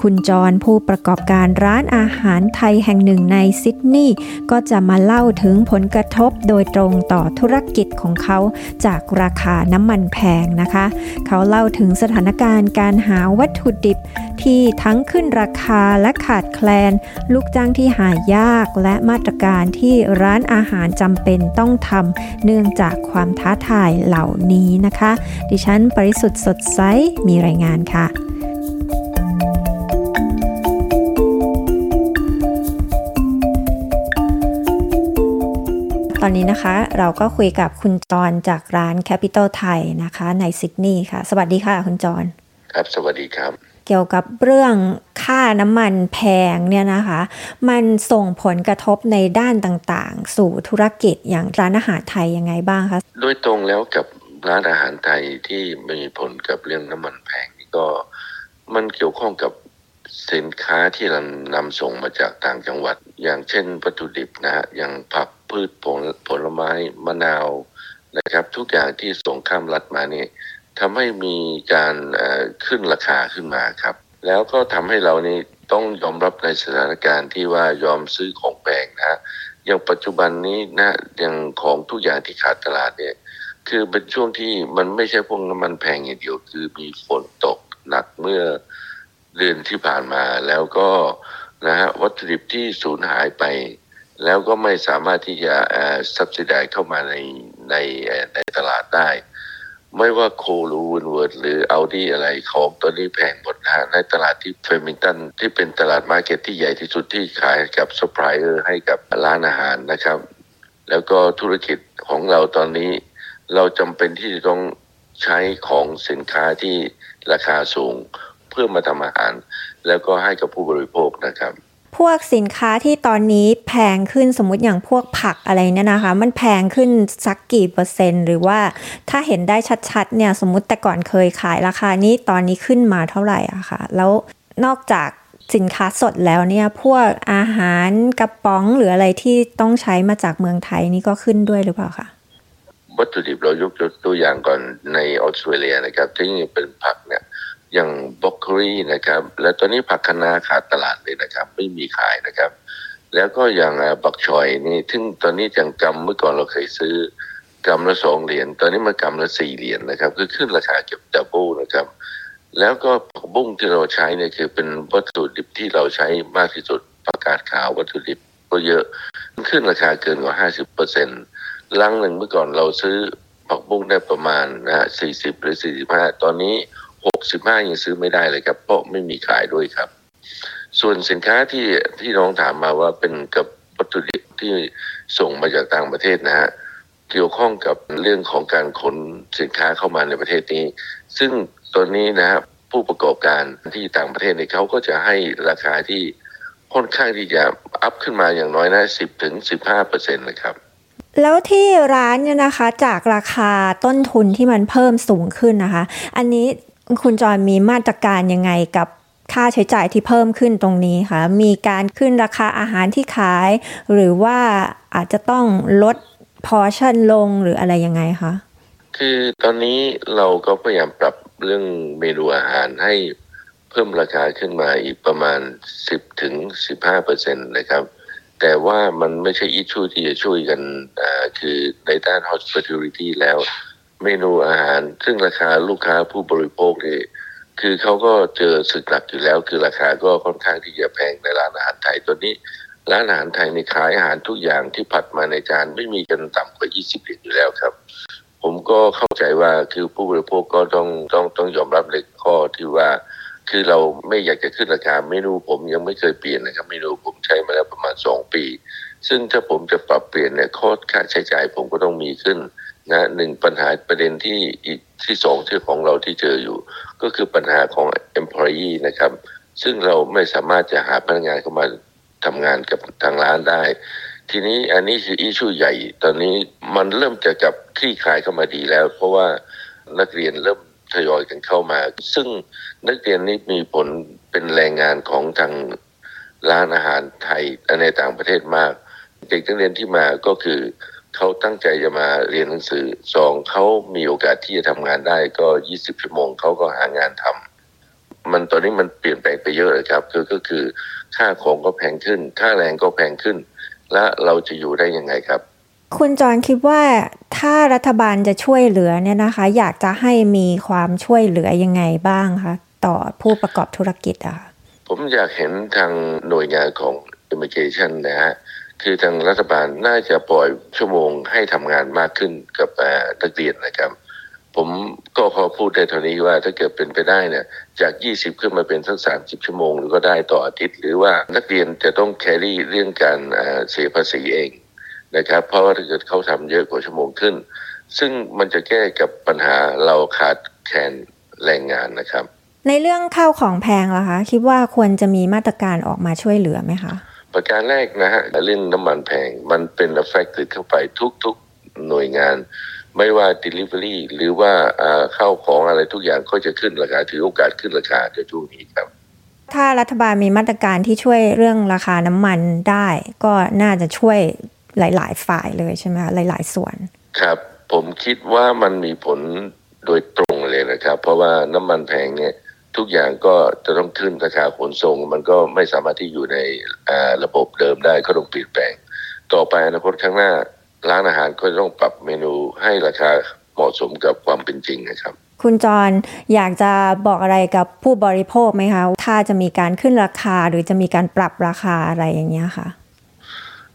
คุณจรผู้ประกอบการร้านอาหารไทยแห่งหนึ่งในซิดนีย์ก็จะมาเล่าถึงผลกระทบโดยตรงต่อธุรกิจของเขาจากราคาน้ำมันแพงนะคะ เขาเล่าถึงสถานการณ์การหาวัตถุดิบที่ทั้งขึ้นราคาและขาดแคลน ลูกจ้างที่หายากและมาตรการที่ร้านอาหารจำเป็นต้องทำเนื่องจากความท้าทายเหล่านี้นะคะ ดิฉันปริสุทธ์สดใสมีรายงานค่ะ ตอนนี้นะคะเราก็คุยกับคุณจรจากร้าน Capital ไทยนะคะ ในซิดนีย์ค่ะ สวัสดีค่ะ คุณจร ครับ สวัสดีครับ เกี่ยวกับเรื่องค่าน้ำมันแพงเนี่ยนะคะ มันส่งผลกระทบในด้านต่างๆ สู่ธุรกิจอย่างร้านอาหารไทยยังไงบ้างคะโดยตรงแล้วกับร้านอาหารไทยที่มีผลกับเรื่องน้ำมันแพงนี่ก็มันเกี่ยวข้องกับสินค้าที่เรานำส่งมาจากต่างจังหวัด อย่างเช่นวัตถุดิบนะฮะอย่างผัก พืชผลผลไม้มะนาวนะครับ ทุกอย่างที่ส่งข้ามรัฐมานี่ทำให้มีการขึ้นราคาขึ้นมาครับ แล้วก็ทำให้เรานี่ต้องยอมรับในสถานการณ์ที่ว่ายอมซื้อของแพงนะอย่างปัจจุบันนี้นะอย่างของทุกอย่างที่ขาดตลาดเนี่ยคือเป็นช่วงที่มันไม่ใช่พวกน้ำมันแพงอย่างเดียว คือมีฝนตกหนักเมื่อเดือนที่ผ่านมาแล้วก็นะฮะวัตถุดิบที่สูญหายไป แล้วก็ไม่สามารถที่จะเอ่อ subsidize เข้ามาในในในตลาดได้ ไม่ว่า Coles Woolworths หรือ ALDI อะไรของตัวนี้แพงหมดนะฮะในตลาดที่ Flemington ที่เป็นตลาด market ที่ใหญ่ที่สุดที่ขายกับซัพพลายเออร์ให้กับร้านอาหารนะครับ แล้วก็ธุรกิจของเราตอนนี้ เราจำเป็นที่จะต้องใช้ของสินค้าที่ราคาสูงเพื่อมาทำอาหาร แล้วก็ให้กับผู้บริโภคนะครับ พวกสินค้าที่ตอนนี้แพงขึ้นสมมติอย่างพวกผักอะไรเนี่ยนะคะ มันแพงขึ้นสักกี่เปอร์เซ็นต์ หรือว่าถ้าเห็นได้ชัดๆเนี่ยสมมติแต่ก่อนเคยขายราคานี้ตอนนี้ขึ้นมาเท่าไหร่อะคะแล้วนอกจากสินค้าสดแล้วเนี่ยพวกอาหารกระป๋องหรืออะไรที่ต้องใช้มาจากเมืองไทยนี่ก็ขึ้นด้วยหรือเปล่าคะวัตถุดิบเรายกตัวอย่างก่อนในออสเตรเลียนะครับที่เป็นผักเนี่ย อย่างบล็อกโคลีนะครับ และตอนนี้ผักคะน้าขาดตลาดเลยนะครับ ไม่มีขายนะครับ แล้วก็อย่าง bok choy นี่ซึ่งตอนนี้อย่างกำเมื่อก่อนเราเคยซื้อกำละสองเหรียญตอนนี้มากำละสี่เหรียญนะครับ คือขึ้นราคาเกือบ double นะครับ แล้วก็ผักบุ้งที่เราใช้เนี่ยคือเป็นวัตถุดิบที่เราใช้มากที่สุดผักกาดขาววัตถุดิบก็เยอะขึ้นราคาเกินกว่าห้าสิบเปอร์เซ็นต์ลังหนึ่งเมื่อก่อนเราซื้อผักบุ้งได้ประมาณนะสี่สิบหรือสี่สิบห้าตอนนี้ หกสิบห้ายังซื้อไม่ได้เลยครับ เพราะไม่มีขายด้วยครับ ส่วนสินค้าที่ที่น้องถามมาว่าเป็นกับวัตถุดิบที่ส่งมาจากต่างประเทศนะฮะเกี่ยวข้องกับเรื่องของการขนสินค้าเข้ามาในประเทศนี้ ซึ่งตอนนี้นะฮะผู้ประกอบการที่ต่างประเทศเนี่ยเขาก็จะให้ราคาที่ค่อนข้างที่จะอัพขึ้นมาอย่างน้อยนะสิบถึงสิบห้าเปอร์เซ็นต์นะครับ แล้วที่ร้านเนี่ยนะคะจากราคาต้นทุนที่มันเพิ่มสูงขึ้นนะคะ อันนี้ คุณจอยมีมาตรการยังไงกับค่าใช้จ่ายที่เพิ่มขึ้นตรงนี้คะมีการขึ้นราคาอาหารที่ขาย หรือว่าอาจจะต้องลดพอชั่นลงหรืออะไรยังไงคะคือตอนนี้เราก็พยายามปรับเรื่องเมนูอาหารให้เพิ่มราคาขึ้นมาอีกประมาณ 10ถึง15เปอร์เซ็นต์นะครับ แต่ว่ามันไม่ใช่อิชชูที่จะช่วยกันคือในด้าน hospitality แล้ว เมนูอาหาร ซึ่งราคาลูกค้าผู้บริโภคนี่คือเขาก็เจอสึกหนักอยู่แล้ว คือราคาก็ค่อนข้างที่จะแพงในร้านอาหารไทยตัวนี้ ร้านอาหารไทยในขายอาหารทุกอย่างที่ผัดมาในจานไม่มีกันต่ำกว่า 20เหรียญอยู่แล้วครับ ผมก็เข้าใจว่าคือผู้บริโภคก็ต้องต้องต้องยอมรับในข้อที่ว่า คือเราไม่อยากจะขึ้นราคาเมนูผมยังไม่เคยเปลี่ยนนะครับเมนูผมใช้มาแล้วประมาณสองปี ซึ่งถ้าผมจะปรับเปลี่ยนเนี่ยข้อค่าใช้จ่ายผมก็ต้องมีขึ้น นะหนึ่งปัญหาประเด็นที่ที่สองที่ของเราที่เจออยู่ ก็คือปัญหาของ employee นะครับ ซึ่งเราไม่สามารถจะหาพนักงานเข้ามาทำงานกับทางร้านได้ ทีนี้อันนี้คืออิชูใหญ่ ตอนนี้มันเริ่มจะกับคลี่คลายเข้ามาดีแล้ว เพราะว่านักเรียนเริ่มทยอยกันเข้ามา ซึ่งนักเรียนนี้มีผลเป็นแรงงานของทางร้านอาหารไทยในต่างประเทศมาก เด็กนักเรียนที่มาก็คือ เขาตั้งใจจะมาเรียนหนังสือสองเขามีโอกาสที่จะทำงานได้ก็20ชั่วโมงเขาก็หางานทำมันตอนนี้มันเปลี่ยนแปลงไปเยอะเลยครับ คือก็คือค่าของก็แพงขึ้น ค่าแรงก็แพงขึ้น และเราจะอยู่ได้ยังไงครับ คุณจอนคิดว่าถ้ารัฐบาลจะช่วยเหลือเนี่ยนะคะ อยากจะให้มีความช่วยเหลือยังไงบ้างคะต่อผู้ประกอบธุรกิจอะค่ะผมอยากเห็นทางหน่วยงานของ Immigration นะฮะ คือทางรัฐบาลน่าจะปล่อยชั่วโมงให้ทำงานมากขึ้นกับนักเรียนนะครับ ผมก็ขอพูดได้เท่านี้ว่าถ้าเกิดเป็นไปได้เนี่ยจาก 20 ขึ้นมาเป็นสัก30 ชั่วโมงหรือก็ได้ต่ออาทิตย์ หรือว่านักเรียนจะต้องแครี่เรื่องการเสียภาษีเองนะครับ เพราะว่าถ้าเกิดเขาทำเยอะกว่าชั่วโมงขึ้น ซึ่งมันจะแก้กับปัญหาเราขาดแคลนแรงงานนะครับ ในเรื่องข้าวของแพงล่ะคะ คิดว่าควรจะมีมาตรการออกมาช่วยเหลือไหมคะ ประการแรกนะฮะเรื่องน้ำมันแพง มันเป็น affected เข้าไปทุกๆหน่วยงาน ไม่ว่า delivery หรือว่าอ่าเข้าของอะไรทุกอย่างก็จะขึ้นราคา ถือโอกาสขึ้นราคาในช่วงนี้ครับ ถ้ารัฐบาลมีมาตรการที่ช่วยเรื่องราคาน้ำมันได้ ก็น่าจะช่วยหลาย ๆ ฝ่ายเลยใช่ไหมคะหลาย ๆ ส่วน ครับ ผมคิดว่ามันมีผลโดยตรงเลยนะครับ เพราะว่าน้ำมันแพงเนี่ย ทุกอย่างก็จะต้องขึ้นราคาขนส่ง มันก็ไม่สามารถที่อยู่ในระบบเดิมได้ก็ต้องเปลี่ยนแปลง ต่อไปอนาคตข้างหน้าร้านอาหารก็ต้องปรับเมนูให้ราคาเหมาะสมกับความเป็นจริงนะครับ คุณจรอยากจะบอกอะไรกับผู้บริโภคไหมคะถ้าจะมีการขึ้นราคาหรือจะมีการปรับราคาอะไรอย่างเงี้ยค่ะ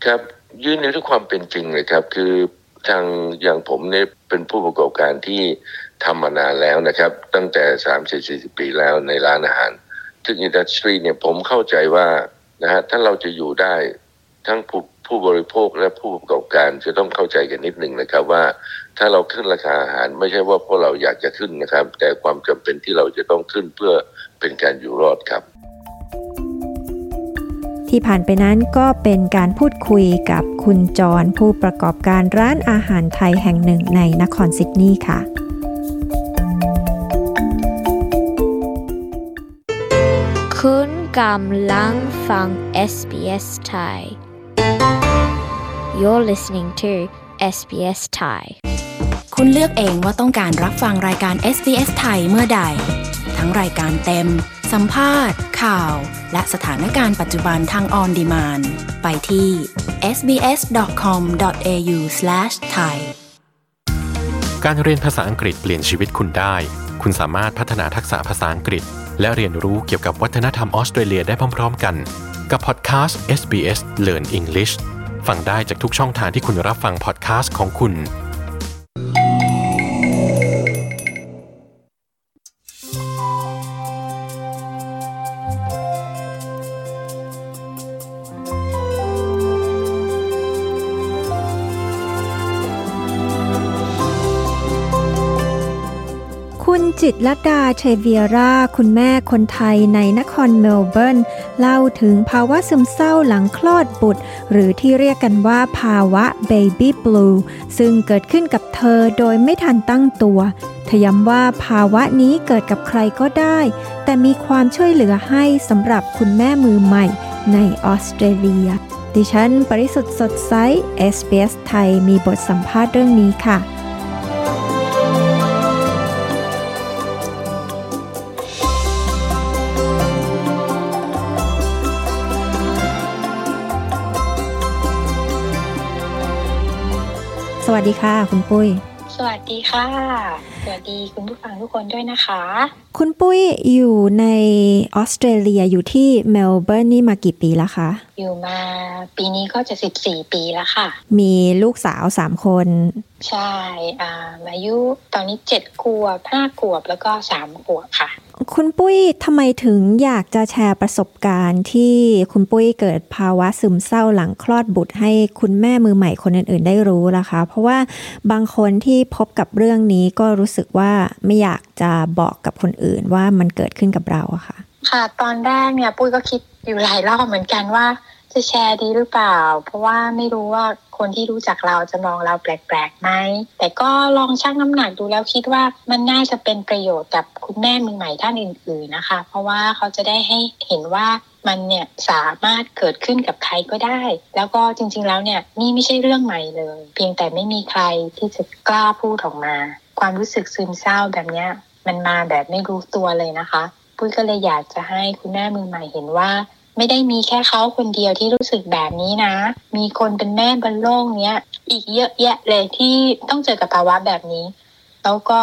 ครับยืนในทุกความเป็นจริงเลยครับ คือทางอย่างผมเนี่ยเป็นผู้ประกอบการที่ ทำมานานแล้วนะครับ ตั้งแต่สามสิบสี่สิบปีแล้วในร้านอาหาร ซึ่งอินดัสทรีเนี่ยผมเข้าใจว่านะฮะถ้าเราจะอยู่ได้ทั้งผู้ผู้บริโภคและผู้ประกอบการจะต้องเข้าใจกันนิดหนึ่งนะครับว่า ถ้าเราขึ้นราคาอาหารไม่ใช่ว่าพวกเราอยากจะขึ้นนะครับ แต่ความจำเป็นที่เราจะต้องขึ้นเพื่อเป็นการอยู่รอดครับ ที่ผ่านไปนั้นก็เป็นการพูดคุยกับคุณจรผู้ประกอบการร้านอาหารไทยแห่งหนึ่งในนครซิดนีย์ค่ะ กำลังฟัง SBS Thai You're listening to SBS Thai คุณเลือกเองว่าต้องการรับฟังรายการ SBS ไทยเมื่อใด ทั้งรายการเต็ม สัมภาษณ์ ข่าว และสถานการณ์ปัจจุบันทางออนดีมานไปที่ sbs.com.au/thai การเรียนภาษาอังกฤษเปลี่ยนชีวิตคุณได้ คุณสามารถพัฒนาทักษะภาษาอังกฤษ และเรียนรู้เกี่ยวกับวัฒนธรรมออสเตรเลียได้พร้อม ๆ กัน กับพอดแคสต์ SBS Learn English ฟังได้จากทุกช่องทางที่คุณรับฟังพอดแคสต์ของคุณ จิตรลดาเชเวียรา คุณแม่คนไทยในนครเมลเบิร์น เล่าถึงภาวะซึมเศร้าหลังคลอดบุตร หรือที่เรียกกันว่าภาวะ Baby Blue ซึ่งเกิดขึ้นกับเธอโดยไม่ทันตั้งตัวเธอย้ำว่าภาวะนี้เกิดกับใครก็ได้ แต่มีความช่วยเหลือให้สำหรับคุณแม่มือใหม่ในออสเตรเลีย ดิฉัน ปริสุทธ์สดใส SBS ไทยมีบทสัมภาษณ์เรื่องนี้ค่ะ ดีค่ะ คุณปุ้ย สวัสดีค่ะ สวัสดีคุณผู้ฟังทุกคนด้วยนะคะ คุณปุ้ยอยู่ในออสเตรเลียอยู่ที่เมลเบิร์นนี่มากี่ปีแล้วคะ อยู่มาปีนี้ก็จะ14ปีแล้วค่ะ มีลูกสาวสามคน ใช่อ่าอายุตอนนี้7ขวบ5ขวบแล้วก็3ขวบค่ะ คุณปุ้ยทำไมถึงอยากจะแชร์ประสบการณ์ที่คุณปุ้ยเกิดภาวะซึมเศร้าหลังคลอดบุตรให้คุณแม่มือใหม่คนอื่น ๆ ได้รู้ล่ะคะ เพราะว่าบางคนที่พบกับเรื่องนี้ก็รู้สึกว่าไม่อยากจะบอกกับคนอื่นว่ามันเกิดขึ้นกับเราอะค่ะ ค่ะ ตอนแรกเนี่ยปุ้ยก็คิดอยู่หลายรอบเหมือนกันว่าจะแชร์ดีหรือเปล่า เพราะว่าไม่รู้ว่าคนที่รู้จักเราจะมองเราแปลกๆไหม แต่ก็ลองชั่งน้ำหนักดูแล้วคิดว่ามันน่าจะเป็นประโยชน์กับคุณแม่มือใหม่ท่านอื่น ๆนะคะ เพราะว่าเขาจะได้ให้เห็นว่ามันเนี่ยสามารถเกิดขึ้นกับใครก็ได้ แล้วก็จริง ๆ แล้วเนี่ยนี่ไม่ใช่เรื่องใหม่เลย เพียงแต่ไม่มีใครที่จะกล้าพูดออกมา ความรู้สึกซึมเศร้าแบบเนี้ย มันมาแบบไม่รู้ตัวเลยนะคะ ปุ้ยก็เลยอยากจะให้คุณแม่มือใหม่เห็นว่า ไม่ได้มีแค่เขาคนเดียวที่รู้สึกแบบนี้นะ มีคนเป็นแม่บนโลกเนี้ย อีกเยอะแยะเลยที่ต้องเจอกับภาวะแบบนี้ แล้วก็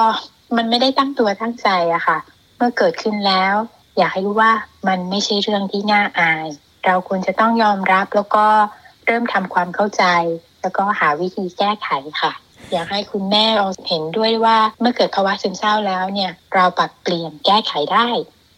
มันไม่ได้ตั้งตัวตั้งใจอะค่ะ เมื่อเกิดขึ้นแล้ว อยากให้รู้ว่ามันไม่ใช่เรื่องที่น่าอาย เราควรจะต้องยอมรับแล้วก็เริ่มทำความเข้าใจ แล้วก็หาวิธีแก้ไขค่ะ อยากให้คุณแม่เราเห็นด้วยว่าเมื่อเกิดภาวะซึมเศร้าแล้วเนี่ยเราปรับเปลี่ยนแก้ไขได้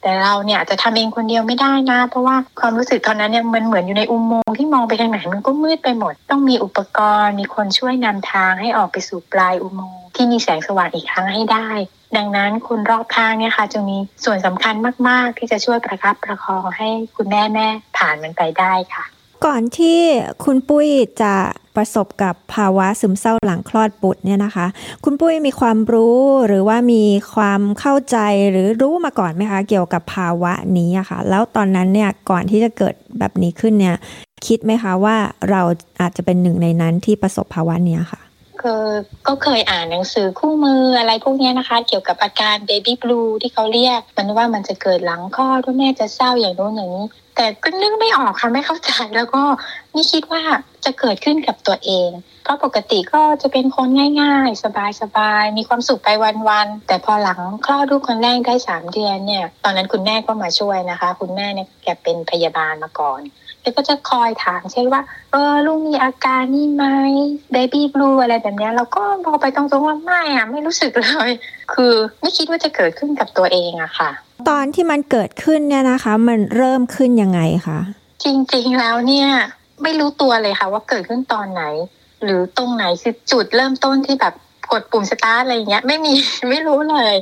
แต่เราเนี่ยอาจจะทำเองคนเดียวไม่ได้นะ เพราะว่าความรู้สึกตอนนั้นเนี่ยมันเหมือนอยู่ในอุโมงค์ที่มองไปทางไหนมันก็มืดไปหมด ต้องมีอุปกรณ์มีคนช่วยนำทางให้ออกไปสู่ปลายอุโมงค์ที่มีแสงสว่างอีกครั้งให้ได้ ดังนั้นคนรอบข้างเนี่ยค่ะจะมีส่วนสำคัญมาก ๆ ที่จะช่วยประคับประคองให้คุณแม่แม่ผ่านมันไปได้ค่ะ ก่อนที่คุณปุ้ยจะประสบกับภาวะซึมเศร้าหลังคลอดบุตรเนี่ยนะคะ คุณปุ้ยมีความรู้หรือว่ามีความเข้าใจหรือรู้มาก่อนไหมคะ เกี่ยวกับภาวะนี้อะคะ่ะ แล้วตอนนั้นเนี่ยก่อนที่จะเกิดแบบนี้ขึ้นเนี่ย คิดไหมคะว่าเราอาจจะเป็นหนึ่งในนั้นที่ประสบภาวะเนี้ยค่ะ คือก็เคยอ่านหนังสือคู่มืออะไรพวกนี้นะคะ เกี่ยวกับอาการ baby blue ที่เขาเรียก มันว่ามันจะเกิดหลังคลอดว่าแม่จะเศร้าอย่างโน้นอย่างนี้ แต่ก็นึกไม่ออกค่ะไม่เข้าใจแล้วก็ไม่คิดว่าจะเกิดขึ้นกับตัวเอง เพราะปกติก็จะเป็นคนง่ายๆ สบายๆ มีความสุขไปวันๆ แต่พอหลังคลอดลูกคนแรกได้สามเดือนเนี่ย ตอนนั้นคุณแม่ก็มาช่วยนะคะ คุณแม่เนี่ยแกเป็นพยาบาลมาก่อน แกก็จะคอยถามใช่ว่า เออลูกมีอาการนี่ไหม baby blue อะไรแบบเนี้ยเราก็บอกไปตรงๆว่าไม่อะไม่รู้สึกเลย คือไม่คิดว่าจะเกิดขึ้นกับตัวเองอะค่ะ ตอนที่มันเกิดขึ้นเนี่ยนะคะ มันเริ่มขึ้นยังไงคะจริงๆแล้วเนี่ย ไม่รู้ตัวเลยค่ะ ว่าเกิดขึ้นตอนไหน หรือตรงไหนคือจุดเริ่มต้นที่แบบกดปุ่มสตาร์ทอะไรเงี้ย ไม่มีไม่รู้เลย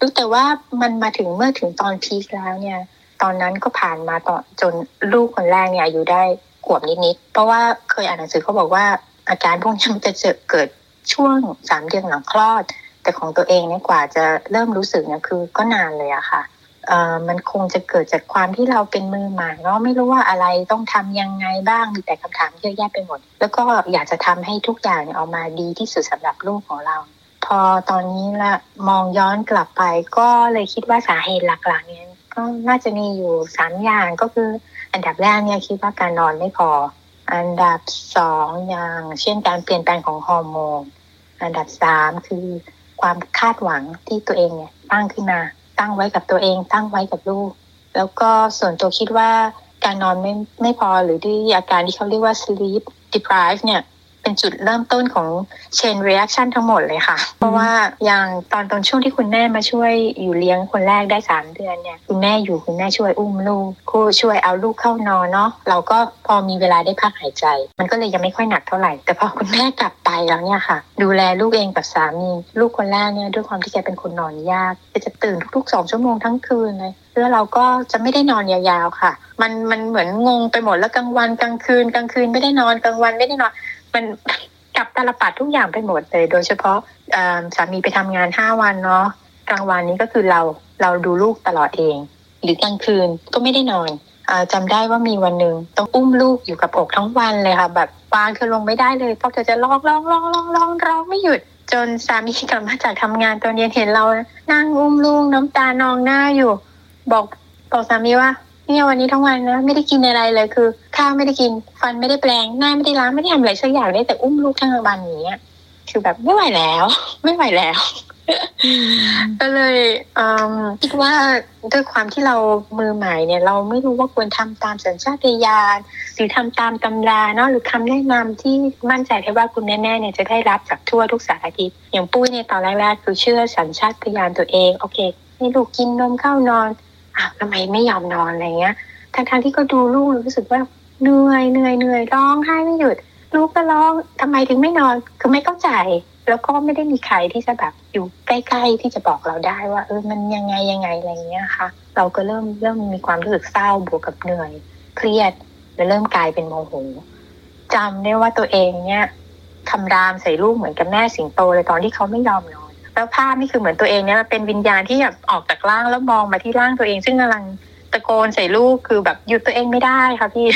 รู้แต่ว่ามันมาถึงเมื่อถึงตอนพีคแล้วเนี่ย ตอนนั้นก็ผ่านมาต่อจนลูกคนแรกเนี่ยอายุได้ขวบนิดๆเพราะว่าเคยอ่านหนังสือเขาบอกว่าอาการพวกนี้มันจะเจอเกิดช่วงสามเดือนหลังคลอด แต่ของตัวเองเนี่ยกว่าจะเริ่มรู้สึกเนี่ยคือก็นานเลยอะค่ะเอ่อมันคงจะเกิดจากความที่เราเป็นมือใหม่เนาะไม่รู้ว่าอะไรต้องทำยังไงบ้างมีแต่คำถามเยอะแยะไปหมด แล้วก็อยากจะทำให้ทุกอย่างเนี่ยออกมาดีที่สุดสำหรับลูกของเรา พอตอนนี้ละมองย้อนกลับไปก็เลยคิดว่าสาเหตุหลักๆเนี่ย ก็น่าจะมีอยู่สามอย่างก็คือ อันดับแรกเนี่ยคิดว่าการนอนไม่พอ อันดับสองอย่าง เช่นการเปลี่ยนแปลงของฮอร์โมน อันดับสามคือความคาดหวังที่ตัวเองเนี่ยตั้งขึ้นมา ตั้งไว้กับตัวเอง ตั้งไว้กับลูก แล้วก็ส่วนตัวคิดว่าการนอนไม่ไม่พอหรือที่อาการที่เขาเรียกว่า sleep deprive เนี่ย เป็นจุดเริ่มต้นของ chain reaction ทั้งหมดเลยค่ะ เพราะว่าอย่างตอนตอนช่วงที่คุณแม่มาช่วยอยู่เลี้ยงคนแรกได้สามเดือนเนี่ยคุณแม่อยู่คุณแม่ช่วยอุ้มลูกคูช่วยเอาลูกเข้านอนเนาะเราก็พอมีเวลาได้พักหายใจ มันก็เลยยังไม่ค่อยหนักเท่าไหร่ แต่พอคุณแม่กลับไปแล้วเนี่ยค่ะ ดูแลลูกเองกับสามีลูกคนแรกเนี่ยด้วยความที่แกเป็นคนนอนยากแกจะตื่นทุกๆสองชั่วโมงทั้งคืนเลยแล้วเราก็จะไม่ได้นอนยาวๆค่ะ มันมันเหมือนงงไปหมดแล้วกลางวันกลางคืนกลางคืนไม่ได้นอนกลางวันไม่ได้นอน มันกับตาลปัดทุกอย่างไปหมดเลย โดยเฉพาะสามีไปทำงานห้าวันเนาะกลางวันนี้ก็คือเราเราดูลูกตลอดเอง หรือกลางคืนก็ไม่ได้นอนอาจำได้ว่ามีวันหนึ่งต้องอุ้มลูกอยู่กับอกทั้งวันเลยค่ะ แบบวางเธอลงไม่ได้เลยเพราะเธอจะร้องร้องร้องร้องร้องร้องไม่หยุด จนสามีกลับมาจากทำงานตอนเย็นเห็นเรานั่งอุ้มลูกน้ำตานองหน้าอยู่ บอกบอกสามีว่า เนี่ยวันนี้ทั้งวันนะไม่ได้กินอะไรเลยคือ ข้าวไม่ได้กินฟันไม่ได้แปลงหน้าไม่ได้ล้างไม่ได้ทำอะไรสักอย่างได้แต่อุ้มลูกทั้งวันอย่างเงี้ยคือแบบไม่ไหวแล้ว ไม่ไหวแล้วก็เลยคิดว่าด้วยความที่เรามือใหม่เนี่ย เราไม่รู้ว่าควรทำตามสัญชาตญาณหรือทำตามตำราเนาะหรือคำแนะนำที่มั่นใจได้ว่าคุณแม่ๆเนี่ยจะได้รับจากทั่วทุกสารทิศอย่างปุ้ยเนี่ยตอนแรกๆคือเชื่อสัญชาตญาณตัวเอง โอเคให้ลูกกินนมเข้านอน อ้าวทำไมไม่ยอมนอนอะไรเงี้ยทั้งๆที่ก็ดูลูกรู้สึกว่าเหนื่อยเหนื่อยเหนื่อยร้องไห้ไม่หยุด ลูกก็ร้องทำไมถึงไม่นอนคือไม่เข้าใจ แล้วก็ไม่ได้มีใครที่จะแบบอยู่ใกล้ๆที่จะบอกเราได้ว่า เออมันยังไงยังไงอะไรเงี้ยค่ะ เราก็เริ่มเริ่มมีความรู้สึกเศร้าบวกกับเหนื่อย เครียดแล้วเริ่มกลายเป็นโมโหจำได้ว่าตัวเองเนี่ยคำรามใส่ลูกเหมือนกับแม่สิงโตเลยตอนที่เขาไม่ยอมนอน แล้วภาพนี่คือเหมือนตัวเองเนี่ยเป็นวิญญาณที่แบบออกจากร่างแล้วมองมาที่ร่างตัวเอง ซึ่งกำลังตะโกนใส่ลูกคือแบบหยุดตัวเองไม่ได้ค่ะพี่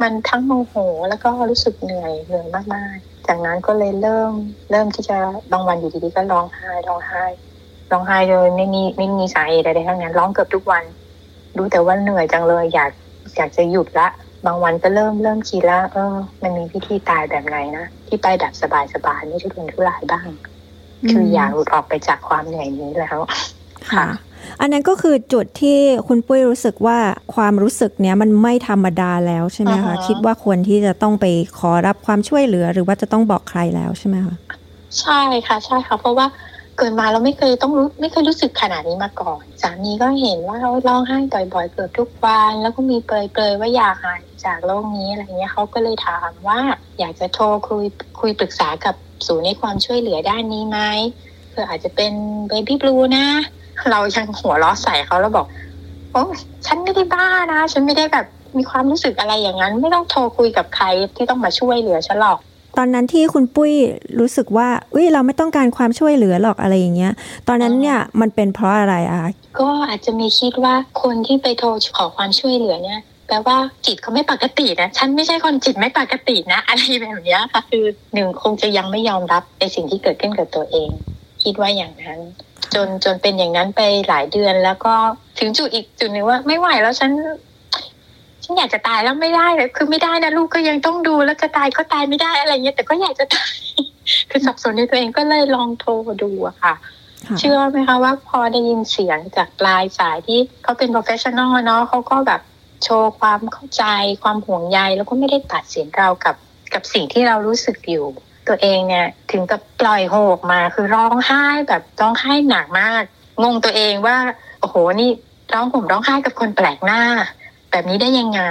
มันทั้งโมโหแล้วก็รู้สึกเหนื่อยเหนื่อยมากๆ จากนั้นก็เลยเริ่มเริ่มที่จะบางวันอยู่ดีๆก็ร้องไห้ร้องไห้ร้องไห้โดยไม่มีไม่มีสาเหตุใดๆทั้งนั้นร้องเกือบทุกวัน รู้แต่ว่าเหนื่อยจังเลย อยากอยากจะหยุดละ บางวันก็เริ่มเริ่มคิดแล้วเออ มันมีวิธีตายแบบไหนนะที่ไปแบบสบายๆไม่ทุรนทุรายบ้าง คืออยากหลุดออกไปจากความเหนื่อยนี้แล้วค่ะ อันนั้นก็คือจุดที่คุณปุ้ยรู้สึกว่าความรู้สึกเนี้ยมันไม่ธรรมดาแล้วใช่ไหมคะคิดว่าควรที่จะต้องไปขอรับความช่วยเหลือ หรือว่าจะต้องบอกใครแล้วใช่ไหมคะใช่ค่ะ ใช่ค่ะ เพราะว่าเกิดมาเราไม่เคยต้องรู้ไม่เคยรู้สึกขนาดนี้มาก่อนสามีก็เห็นว่าเราร้องไห้บ่อยๆเกือบทุกวันแล้วก็มีเปรยๆว่าอยากหายจากโรคนี้อะไรเงี้ยเขาก็เลยถามว่าอยากจะโทรคุยคุยปรึกษากับ ศูนย์ในความช่วยเหลือด้านนี้ไหมเพื่ออาจจะเป็นเบบี้บลูนะ เรายังหัวล้อใส่เขาแล้วบอกโอ้ฉันไม่ได้บ้านะ ฉันไม่ได้แบบมีความรู้สึกอะไรอย่างนั้น ไม่ต้องโทรคุยกับใครที่ต้องมาช่วยเหลือฉันหรอก ตอนนั้นที่คุณปุ้ยรู้สึกว่าอุ้ยเราไม่ต้องการความช่วยเหลือหรอกอะไรอย่างเงี้ย ตอนนั้นเนี่ยมันเป็นเพราะอะไรอะก็อาจจะมีคิดว่าคนที่ไปโทรขอความช่วยเหลือเนี่ยไปแปลว่าจิตเขาไม่ปกตินะฉันไม่ใช่คนจิตไม่ปกตินะอะไรแบบเนี้ยค่ะ คือหนึ่งคงจะยังไม่ยอมรับในสิ่งที่เกิดขึ้นกับตัวเอง คิดว่าอย่างนั้น จนจนเป็นอย่างนั้นไปหลายเดือนแล้วก็ถึงจุดอีกจุดหนึ่งว่าไม่ไหวแล้วฉันฉันอยากจะตายแล้วไม่ได้เลยคือไม่ได้นะลูกก็ยังต้องดูแล้วจะตายก็ตายไม่ได้อะไรเงี้ยแต่ก็อยากจะตายคือสับสนในตัวเองก็เลยลองโทรดูอะค่ะ เชื่อไหมคะว่าพอได้ยินเสียงจากปลายสายที่เขาเป็น professional เนาะเขาก็แบบ โชว์ความเข้าใจความห่วงใยแล้วก็ไม่ได้ตัดสินเรากับกับสิ่งที่เรารู้สึกอยู่ ตัวเองเนี่ยถึงกับปล่อยโฮออกมาคือร้องไห้แบบร้องไห้หนักมาก งงตัวเองว่าโอ้โหนี่ร้องผมร้องไห้กับคนแปลกหน้า แบบนี้ได้ยังไง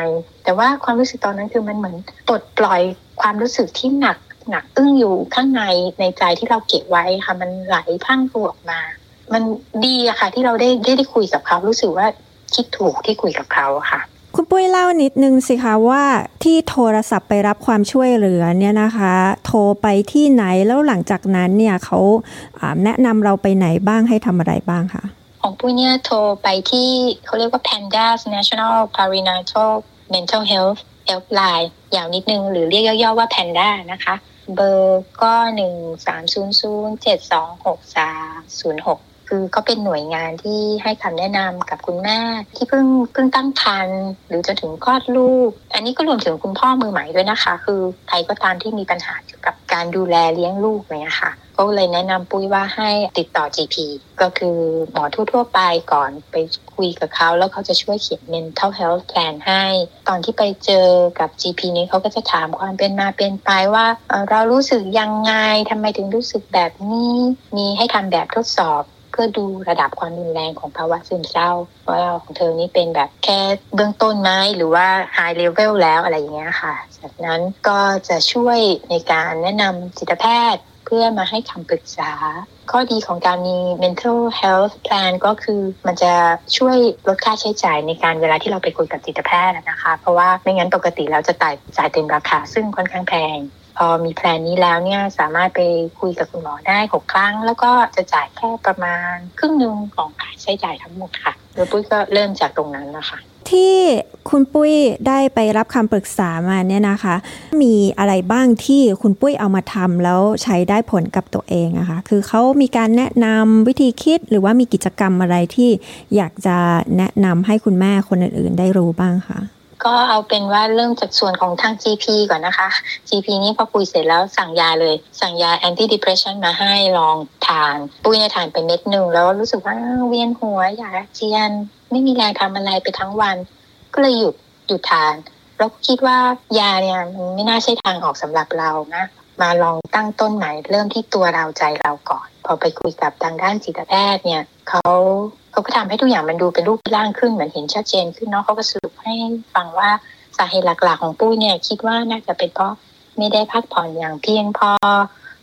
แต่ว่าความรู้สึกตอนนั้นคือมันเหมือนปลดปล่อยความรู้สึกที่หนักหนักอึ้งอยู่ข้างในในใจที่เราเก็บไว้ค่ะมันไหลพังตัวออกมา มันดีอะค่ะ ที่เราได้ได้ได้คุยกับเขารู้สึกว่าคิดถูกที่คุยกับเขาค่ะ คุณปุ้ยเล่านิดนึงสิคะว่าที่โทรศัพท์ไปรับความช่วยเหลือเนี่ยนะคะ โทรไปที่ไหนแล้วหลังจากนั้นเนี่ยเขาแนะนำเราไปไหนบ้างให้ทำอะไรบ้างคะของปุ้ยเนี่ยโทรไปที่เขาเรียกว่า Pandas National Perinatal Mental Health Helpline ยาวนิดนึง หรือเรียกย่อๆว่า Panda นะคะ เบอร์ก็ 1 3 0 0 7 2 6 3 0 6 คือเขาเป็นหน่วยงานที่ให้คำแนะนำกับคุณแม่ที่เพิ่งเพิ่งตั้งครรภ์หรือจะถึงคลอดลูก อันนี้ก็รวมถึงคุณพ่อมือใหม่ด้วยนะคะ คือใครก็ตามที่มีปัญหาเกี่ยวกับการดูแลเลี้ยงลูกเนี่ยค่ะก็เลยแนะนำปุ้ยว่าให้ติดต่อ GP ก็คือหมอทั่วๆไปก่อนไปคุยกับเขาแล้วเขาจะช่วยเขียน mental health plan ให้ ตอนที่ไปเจอกับ GP นี้เขาก็จะถามความเป็นมาเป็นไปว่าเรารู้สึกยังไงทำไมถึงรู้สึกแบบนี้ มีให้ทำแบบทดสอบ เพื่อดูระดับความรุนแรงของภาวะซึมเศร้าว่าของเธอนี่เป็นแบบแค่เบื้องต้นไหมหรือว่า high level แล้วอะไรอย่างเงี้ยค่ะ จากนั้นก็จะช่วยในการแนะนำจิตแพทย์เพื่อมาให้คำปรึกษา ข้อดีของการมี mental health plan ก็คือมันจะช่วยลดค่าใช้จ่ายในการเวลาที่เราไปคุยกับจิตแพทย์นะคะ เพราะว่าไม่งั้นปกติแล้วจะจ่ายจ่ายเต็มราคาซึ่งค่อนข้างแพง พอมีแพลนนี้แล้วเนี่ยสามารถไปคุยกับคุณหมอได้6ครั้ง แล้วก็จะจ่ายแค่ประมาณครึ่งหนึ่งของค่าใช้จ่ายทั้งหมดค่ะโดยปุ้ยก็เริ่มจากตรงนั้นนะคะที่คุณปุ้ยได้ไปรับคำปรึกษามาเนี่ยนะคะ มีอะไรบ้างที่คุณปุ้ยเอามาทำแล้วใช้ได้ผลกับตัวเองอะคะ คือเขามีการแนะนำวิธีคิดหรือว่ามีกิจกรรมอะไรที่อยากจะแนะนำให้คุณแม่คนอื่นๆ ได้รู้บ้างคะ ก็เอาเป็นว่าเริ่มจากส่วนของทาง GP ก่อนนะคะ GP นี้พอคุยเสร็จแล้วสั่งยาเลย สั่งยา anti depression มาให้ลองทาน ปุยเนี่ยทานไปเม็ดหนึ่งแล้วรู้สึกว่าเวียนหัวอยากเจียน ไม่มีแรงทำอะไรไปทั้งวัน ก็เลยหยุดหยุดทาน แล้วคิดว่ายาเนี่ยมันไม่น่าใช่ทางออกสำหรับเรานะมาลองตั้งต้นใหม่เริ่มที่ตัวเราใจเราก่อน พอไปคุยกับทางด้านจิตแพทย์เนี่ยเขา เขาก็ทำให้ทุกอย่างมันดูเป็นรูปร่างขึ้นเหมือนเห็นชัดเจนขึ้นเนาะเขาก็สรุปให้ฟังว่าสาเหตุหลักๆ ของปุ้ยเนี่ย คิดว่าน่าจะเป็นเพราะไม่ได้พักผ่อนอย่างเพียงพอ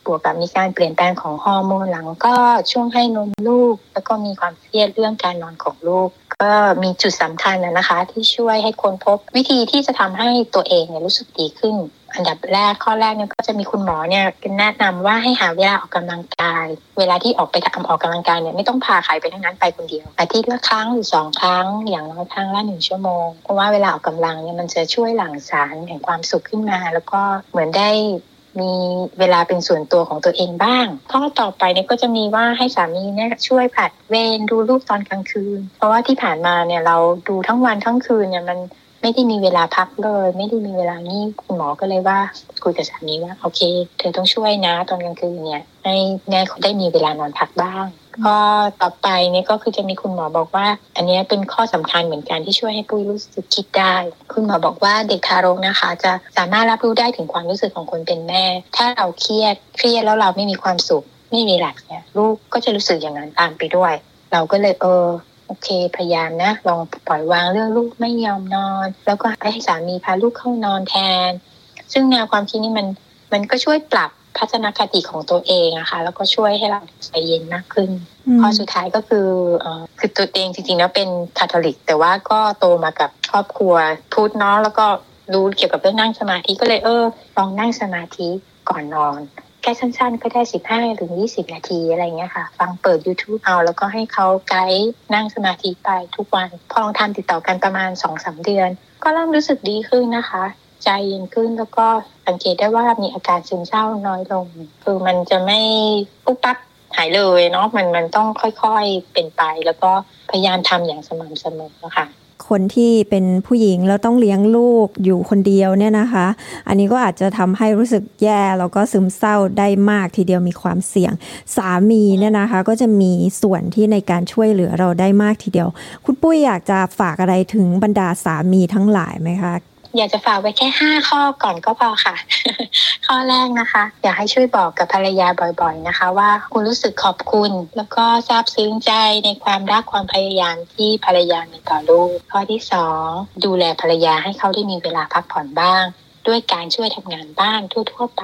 บวกกับมีการเปลี่ยนแปลงของฮอร์โมนหลังก็ช่วงให้นมลูก แล้วก็มีความเครียดเรื่องการนอนของลูก ก็มีจุดสำคัญนะคะ ที่ช่วยให้คนพบวิธีที่จะทำให้ตัวเองเนี่ยรู้สึกดีขึ้น อันดับแรกข้อแรกเนี่ยก็จะมีคุณหมอเนี่ยแนะนำว่าให้หาเวลาออกกำลังกาย เวลาที่ออกไปทำออกกำลังกายเนี่ยไม่ต้องพาใครไปทั้งนั้นไปคนเดียว อาทิตย์ละครั้งหรือสองครั้ง อย่างน้อยครั้งละหนึ่งชั่วโมง เพราะว่าเวลาออกกำลังเนี่ยมันจะช่วยหลั่งสารแห่งความสุขขึ้นมา แล้วก็เหมือนได้มีเวลาเป็นส่วนตัวของตัวเองบ้าง ข้อต่อไปเนี่ยก็จะมีว่าให้สามีเนี่ยช่วยผัดเวรดูลูกตอนกลางคืน เพราะว่าที่ผ่านมาเนี่ยเราดูทั้งวันทั้งคืนเนี่ยมัน ไม่ได้มีเวลาพักเลย ไม่ได้มีเวลานี่คุณหมอก็เลยว่าคุยกับสามีว่าโอเค เธอต้องช่วยนะ ตอนกลางคืนเนี่ยให้แม่เขาได้มีเวลานอนพักบ้างข้อต่อไปเนี่ยก็คือจะมีคุณหมอบอกว่า อันนี้เป็นข้อสำคัญเหมือนกันที่ช่วยให้ปุ้ยรู้สึกคิดได้ คุณหมอบอกว่าเด็กทารกนะคะ จะสามารถรับรู้ได้ถึงความรู้สึกของคนเป็นแม่ ถ้าเราเครียดเครียดแล้วเราไม่มีความสุขไม่มีหลักเนี่ยลูกก็จะรู้สึกอย่างนั้นตามไปด้วย เราก็เลยเออ โอเค พยายามนะลองปล่อยวางเรื่องลูกไม่ยอมนอน แล้วก็ให้สามีพาลูกเข้านอนแทน ซึ่งแนวความคิดนี้มันมันก็ช่วยปรับพัฒนคติของตัวเองอะค่ะ แล้วก็ช่วยให้เราใจเย็นมากขึ้นข้อสุดท้ายก็คือเอ่อคือตัวเองจริงๆแล้วเป็นคาทอลิก แต่ว่าก็โตมากับครอบครัวพุทธเนาะแล้วก็รู้เกี่ยวกับเรื่องนั่งสมาธิก็เลยเออลองนั่งสมาธิก่อนนอนแค่สั้นๆ ก็ได้15ถึง20นาทีอะไรเงี้ยค่ะ ฟังเปิด YouTube เอา แล้วก็ให้เขาไกด์นั่งสมาธิไปทุกวัน พอลองทำติดต่อกันประมาณ2-3เดือน ก็เริ่มรู้สึกดีขึ้นนะคะ ใจเย็นขึ้นแล้วก็สังเกตได้ว่ามีอาการซึมเศร้าน้อยลง คือมันจะไม่ปุ๊บปั๊บหายเลยเนาะมันมันต้องค่อยๆเป็นไป แล้วก็พยายามทำอย่างสม่ำเสมอนะคะ คนที่เป็นผู้หญิงแล้วต้องเลี้ยงลูกอยู่คนเดียวเนี่ยนะคะ อันนี้ก็อาจจะทำให้รู้สึกแย่แล้วก็ซึมเศร้าได้มากทีเดียวมีความเสี่ยง สามีเนี่ยนะคะ ก็จะมีส่วนที่ในการช่วยเหลือเราได้มากทีเดียว คุณปุ้ยอยากจะฝากอะไรถึงบรรดาสามีทั้งหลายไหมคะ อยากจะฝากไว้แค่ห้าข้อก่อนก็พอค่ะ ข้อแรกนะคะ อยากให้ช่วยบอกกับภรรยาบ่อย ๆนะคะ ว่าคุณรู้สึกขอบคุณ แล้วก็ซาบซึ้งใจในความรักความพยายามที่ภรรยามีต่อลูก ข้อที่สองดูแลภรรยาให้เขาได้มีเวลาพักผ่อนบ้าง ด้วยการช่วยทำงานบ้านทั่วๆไป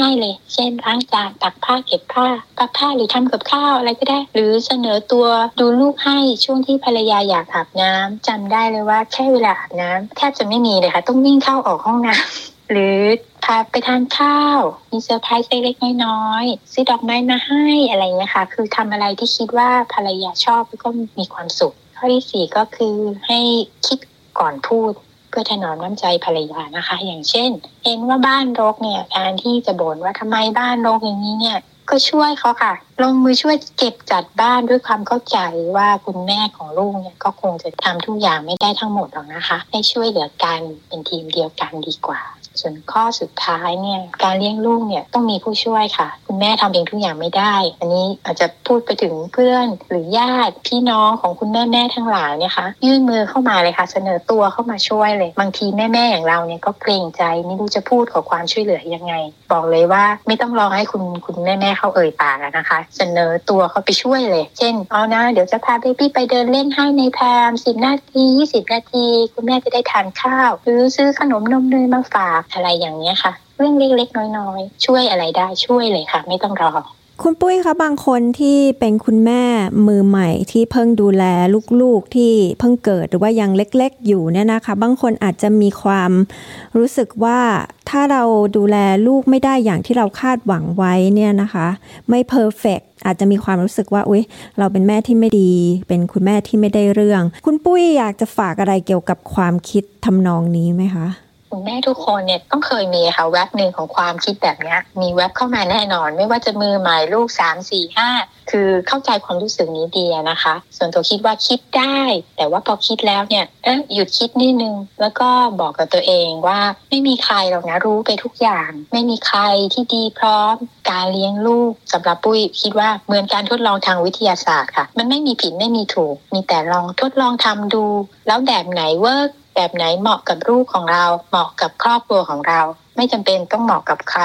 ง่ายๆเลย เช่นล้างจานซักผ้าเก็บผ้าพับผ้าหรือทำกับข้าวอะไรก็ได้ หรือเสนอตัวดูลูกให้ช่วงที่ภรรยาอยากอาบน้ำจำได้เลยว่าแค่เวลาอาบน้ำแทบจะไม่มีเลยค่ะต้องวิ่งเข้าออกห้องน้ำหรือพาไปทานข้าว มีเซอร์ไพรส์เล็กๆน้อยๆซื้อดอกไม้มาให้อะไรเงี้ยค่ะ คือทำอะไรที่คิดว่าภรรยาชอบแล้วก็มีความสุข ข้อที่สี่ก็คือให้คิดก่อนพูด เพื่อถนอมน้ำใจภรรยานะคะ อย่างเช่น เห็นว่าบ้านรกเนี่ยการที่จะบ่นว่าทำไมบ้านรกอย่างนี้เนี่ยก็ช่วยเขาค่ะ ลงมือช่วยเก็บจัดบ้านด้วยความเข้าใจว่าคุณแม่ของลูกเนี่ยก็คงจะทำทุกอย่างไม่ได้ทั้งหมดหรอกนะคะ ให้ช่วยเหลือกันเป็นทีมเดียวกันดีกว่า ส่วนข้อสุดท้ายเนี่ยการเลี้ยงลูกเนี่ยต้องมีผู้ช่วยค่ะ คุณแม่ทำเองทุกอย่างไม่ได้ อันนี้อาจจะพูดไปถึงเพื่อนหรือญาติพี่น้องของคุณแม่แม่ทั้งหลายเนี่ยค่ะยื่นมือเข้ามาเลยค่ะ เสนอตัวเข้ามาช่วยเลย บางทีแม่แม่อย่างเราเนี่ยก็เกรงใจไม่รู้จะพูดขอความช่วยเหลือยังไง บอกเลยว่าไม่ต้องรอให้คุณคุณแม่แม่เขาเอ่ยปากนะคะ เสนอตัวเขาไปช่วยเลย เช่นเอานะเดี๋ยวจะพาเบบี้ไปเดินเล่นให้ในแพมสิบนาทียี่สิบนาที คุณแม่จะได้ทานข้าว หรือซื้อขนมนมเนยมาฝากอะไรอย่างเนี้ยค่ะ เรื่องเล็กๆน้อยๆ ช่วยอะไรได้ช่วยเลยค่ะ ไม่ต้องรอ คุณปุ้ยคะบางคนที่เป็นคุณแม่มือใหม่ที่เพิ่งดูแลลูกๆที่เพิ่งเกิดหรือว่ายังเล็กๆ อยู่เนี่ยนะคะ บางคนอาจจะมีความรู้สึกว่าถ้าเราดูแลลูกไม่ได้อย่างที่เราคาดหวังไว้เนี่ยนะคะ ไม่เพอร์เฟกอาจจะมีความรู้สึกว่าอุ๊ย เราเป็นแม่ที่ไม่ดี เป็นคุณแม่ที่ไม่ได้เรื่อง คุณปุ้ยอยากจะฝากอะไรเกี่ยวกับความคิดทำนองนี้ไหมคะ คุณแม่ทุกคนเนี่ยต้องเคยมีค่ะแว็บหนึ่งของความคิดแบบนี้มีแว็บเข้ามาแน่นอน ไม่ว่าจะมือใหม่ลูกสามสี่ห้าคือเข้าใจความรู้สึกนี้ดีนะคะ ส่วนตัวคิดว่าคิดได้ แต่ว่าพอคิดแล้วเนี่ยเอ๊ะหยุดคิดนิดนึง แล้วก็บอกกับตัวเองว่าไม่มีใครหรอกนะรู้ไปทุกอย่าง ไม่มีใครที่ดีพร้อม การเลี้ยงลูกสำหรับปุ้ยคิดว่าเหมือนการทดลองทางวิทยาศาสตร์ค่ะ มันไม่มีผิดไม่มีถูก มีแต่ลองทดลองทำดู แล้วแบบไหนเวิร์ก แบบไหนเหมาะกับลูกของเรา เหมาะกับครอบครัวของเรา ไม่จำเป็นต้องเหมาะกับใคร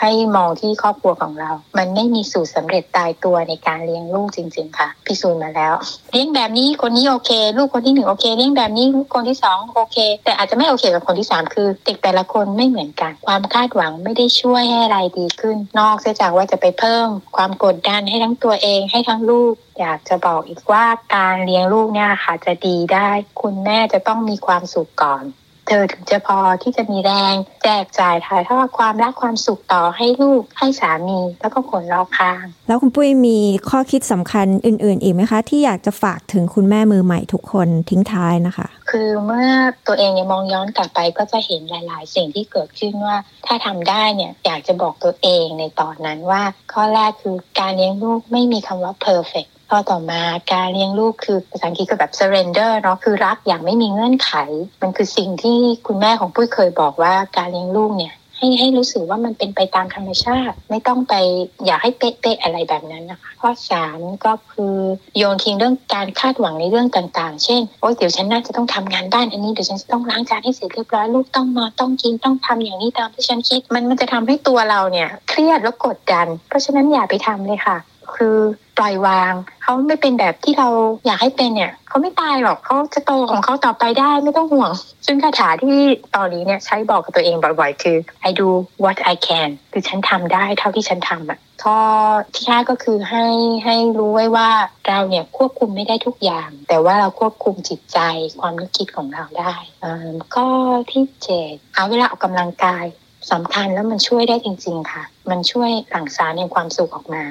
ให้มองที่ครอบครัวของเรา มันไม่มีสูตรสำเร็จตายตัวในการเลี้ยงลูกจริง ๆ ค่ะ พิสูจน์มาแล้ว เลี้ยงแบบนี้คนนี้โอเค ลูกคนที่หนึ่งโอเค เลี้ยงแบบนี้ลูกคนที่สองโอเค แต่อาจจะไม่โอเคกับคนที่สามคือเด็กแต่ละคนไม่เหมือนกัน ความคาดหวังไม่ได้ช่วยให้อะไรดีขึ้น นอกเสียจากว่าจะไปเพิ่ม ความกดดันให้ทั้งตัวเองให้ทั้งลูก อยากจะบอกอีกว่าการเลี้ยงลูกเนี่ยค่ะจะดีได้ คุณแม่จะต้องมีความสุขก่อน เธอถึงจะพอที่จะมีแรง แจกจ่ายถ่ายทอดความรักความสุขต่อให้ลูกให้สามี แล้วก็คนรอบข้าง แล้วคุณปุ้ยมีข้อคิดสำคัญอื่น ๆ อีกไหมคะ ที่อยากจะฝากถึงคุณแม่มือใหม่ทุกคนทิ้งท้ายนะคะ คือเมื่อตัวเองเนี่ยมองย้อนกลับไปก็จะเห็นหลาย ๆ สิ่งที่เกิดขึ้นว่า ถ้าทำได้เนี่ยอยากจะบอกตัวเองในตอนนั้นว่า ข้อแรกคือการเลี้ยงลูกไม่มีคำว่า perfect ข้อต่อมาการเลี้ยงลูกคือภาษาอังกฤษก็แบบ surrender เนาะคือรักอย่างไม่มีเงื่อนไข มันคือสิ่งที่คุณแม่ของปุ้ยเคยบอกว่าการเลี้ยงลูกเนี่ยให้ให้รู้สึกว่ามันเป็นไปตามธรรมชาติ ไม่ต้องไปอยากให้เป๊ะๆอะไรแบบนั้นนะคะข้อสามก็คือโยนทิ้งเรื่องการคาดหวังในเรื่องต่างๆ เช่นโอ๊ยเดี๋ยวฉันน่าจะต้องทำงานบ้านอันนี้เดี๋ยวฉันจะต้องล้างจานให้เสร็จเรียบร้อยลูกต้องนอนต้องกินต้องทำอย่างนี้ตามที่ฉันคิด มันมันจะทำให้ตัวเราเนี่ยเครียดแล้วกดดัน เพราะฉะนั้นอย่าไปทำเลยค่ะ คือ ปล่อยวาง เขาไม่เป็นแบบที่เราอยากให้เป็นเนี่ยเขาไม่ตายหรอกเขาจะโตของเขาต่อไปได้ไม่ต้องห่วง ซึ่งคาถาที่ตอนนี้เนี่ยใช้บอกกับตัวเองบ่อยๆ คือ I do what I can คือฉันทำได้เท่าที่ฉันทำอะข้อที่ห้าก็คือให้ให้รู้ไว้ว่าเราเนี่ยควบคุมไม่ได้ทุกอย่าง แต่ว่าเราควบคุมจิตใจความนึกคิดของเราได้อ่าข้อที่เจ็ดเอาเวลาออกกำลังกายสำคัญแล้วมันช่วยได้จริง ๆ ค่ะ มันช่วยหลั่งสารในความสุขออกมา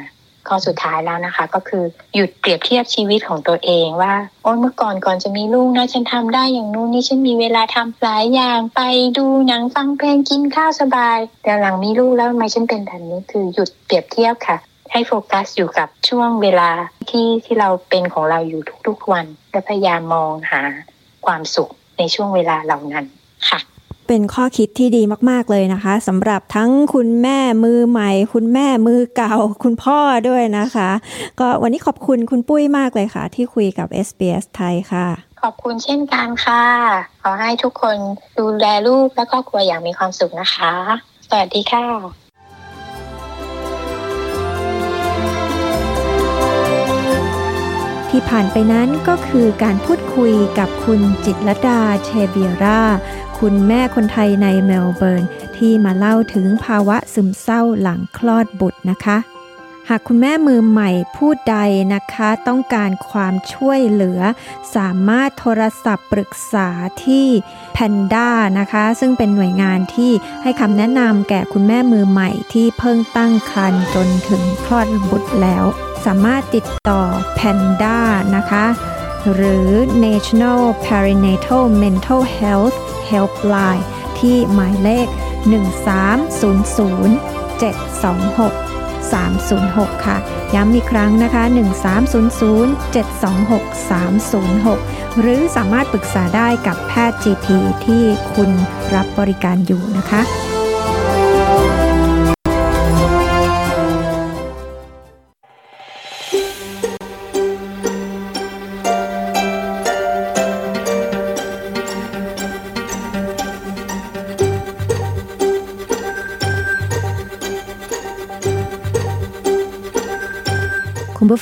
ข้อสุดท้ายแล้วนะคะ ก็คือหยุดเปรียบเทียบชีวิตของตัวเองว่าโอ้เมื่อก่อนก่อนจะมีลูกนะฉันทำได้อย่างนู้นนี่ฉันมีเวลาทำหลายอย่างไปดูหนังฟังเพลงกินข้าวสบาย แต่หลังมีลูกแล้วทำไมฉันเป็นแบบนี้คือหยุดเปรียบเทียบค่ะ ให้โฟกัสอยู่กับช่วงเวลาที่ที่เราเป็นของเราอยู่ทุกๆวัน และพยายามมองหาความสุขในช่วงเวลาเหล่านั้นค่ะ เป็นข้อคิดที่ดีมาก ๆ เลยนะคะสำหรับทั้งคุณแม่มือใหม่ คุณแม่มือเก่า คุณพ่อด้วยนะคะ ก็วันนี้ขอบคุณคุณปุ้ยมากเลยค่ะ ที่คุยกับ SBS ไทยค่ะ ขอบคุณเช่นกันค่ะ ขอให้ทุกคนดูแลลูกและครอบครัวอย่างมีความสุขนะคะ สวัสดีค่ะ ที่ผ่านไปนั้นก็คือการพูดคุยกับคุณจิตรดาเชเบียรา คุณแม่คนไทยในเมลเบิร์น ที่มาเล่าถึงภาวะซึมเศร้าหลังคลอดบุตรนะคะ หากคุณแม่มือใหม่ผู้ใดนะคะ ต้องการความช่วยเหลือ สามารถโทรศัพท์ปรึกษาที่ Panda นะคะ ซึ่งเป็นหน่วยงานที่ให้คำแนะนำแก่คุณแม่มือใหม่ที่เพิ่งตั้งครรภ์จนถึงคลอดบุตรแล้ว สามารถติดต่อ Panda นะคะ หรือ National Perinatal Mental Health Helpline ที่หมายเลข 1300 7306 ค่ะ ย้ำอีกครั้งนะคะ 1300 726 306 หรือสามารถปรึกษาได้กับแพทย์ GP ที่คุณรับบริการอยู่นะคะ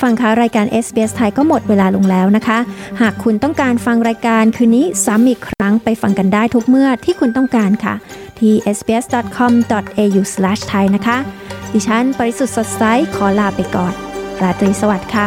ฟังคะรายการ SBS ไทยก็หมดเวลาลงแล้วนะคะ หากคุณต้องการฟังรายการคืนนี้ซ้ำอีกครั้งไปฟังกันได้ทุกเมื่อที่คุณต้องการค่ะ ที่ sbs.com.au/thai นะคะ ดิฉันปริสุทธ์สดใสขอลาไปก่อน ราตรีสวัสดิ์ค่ะ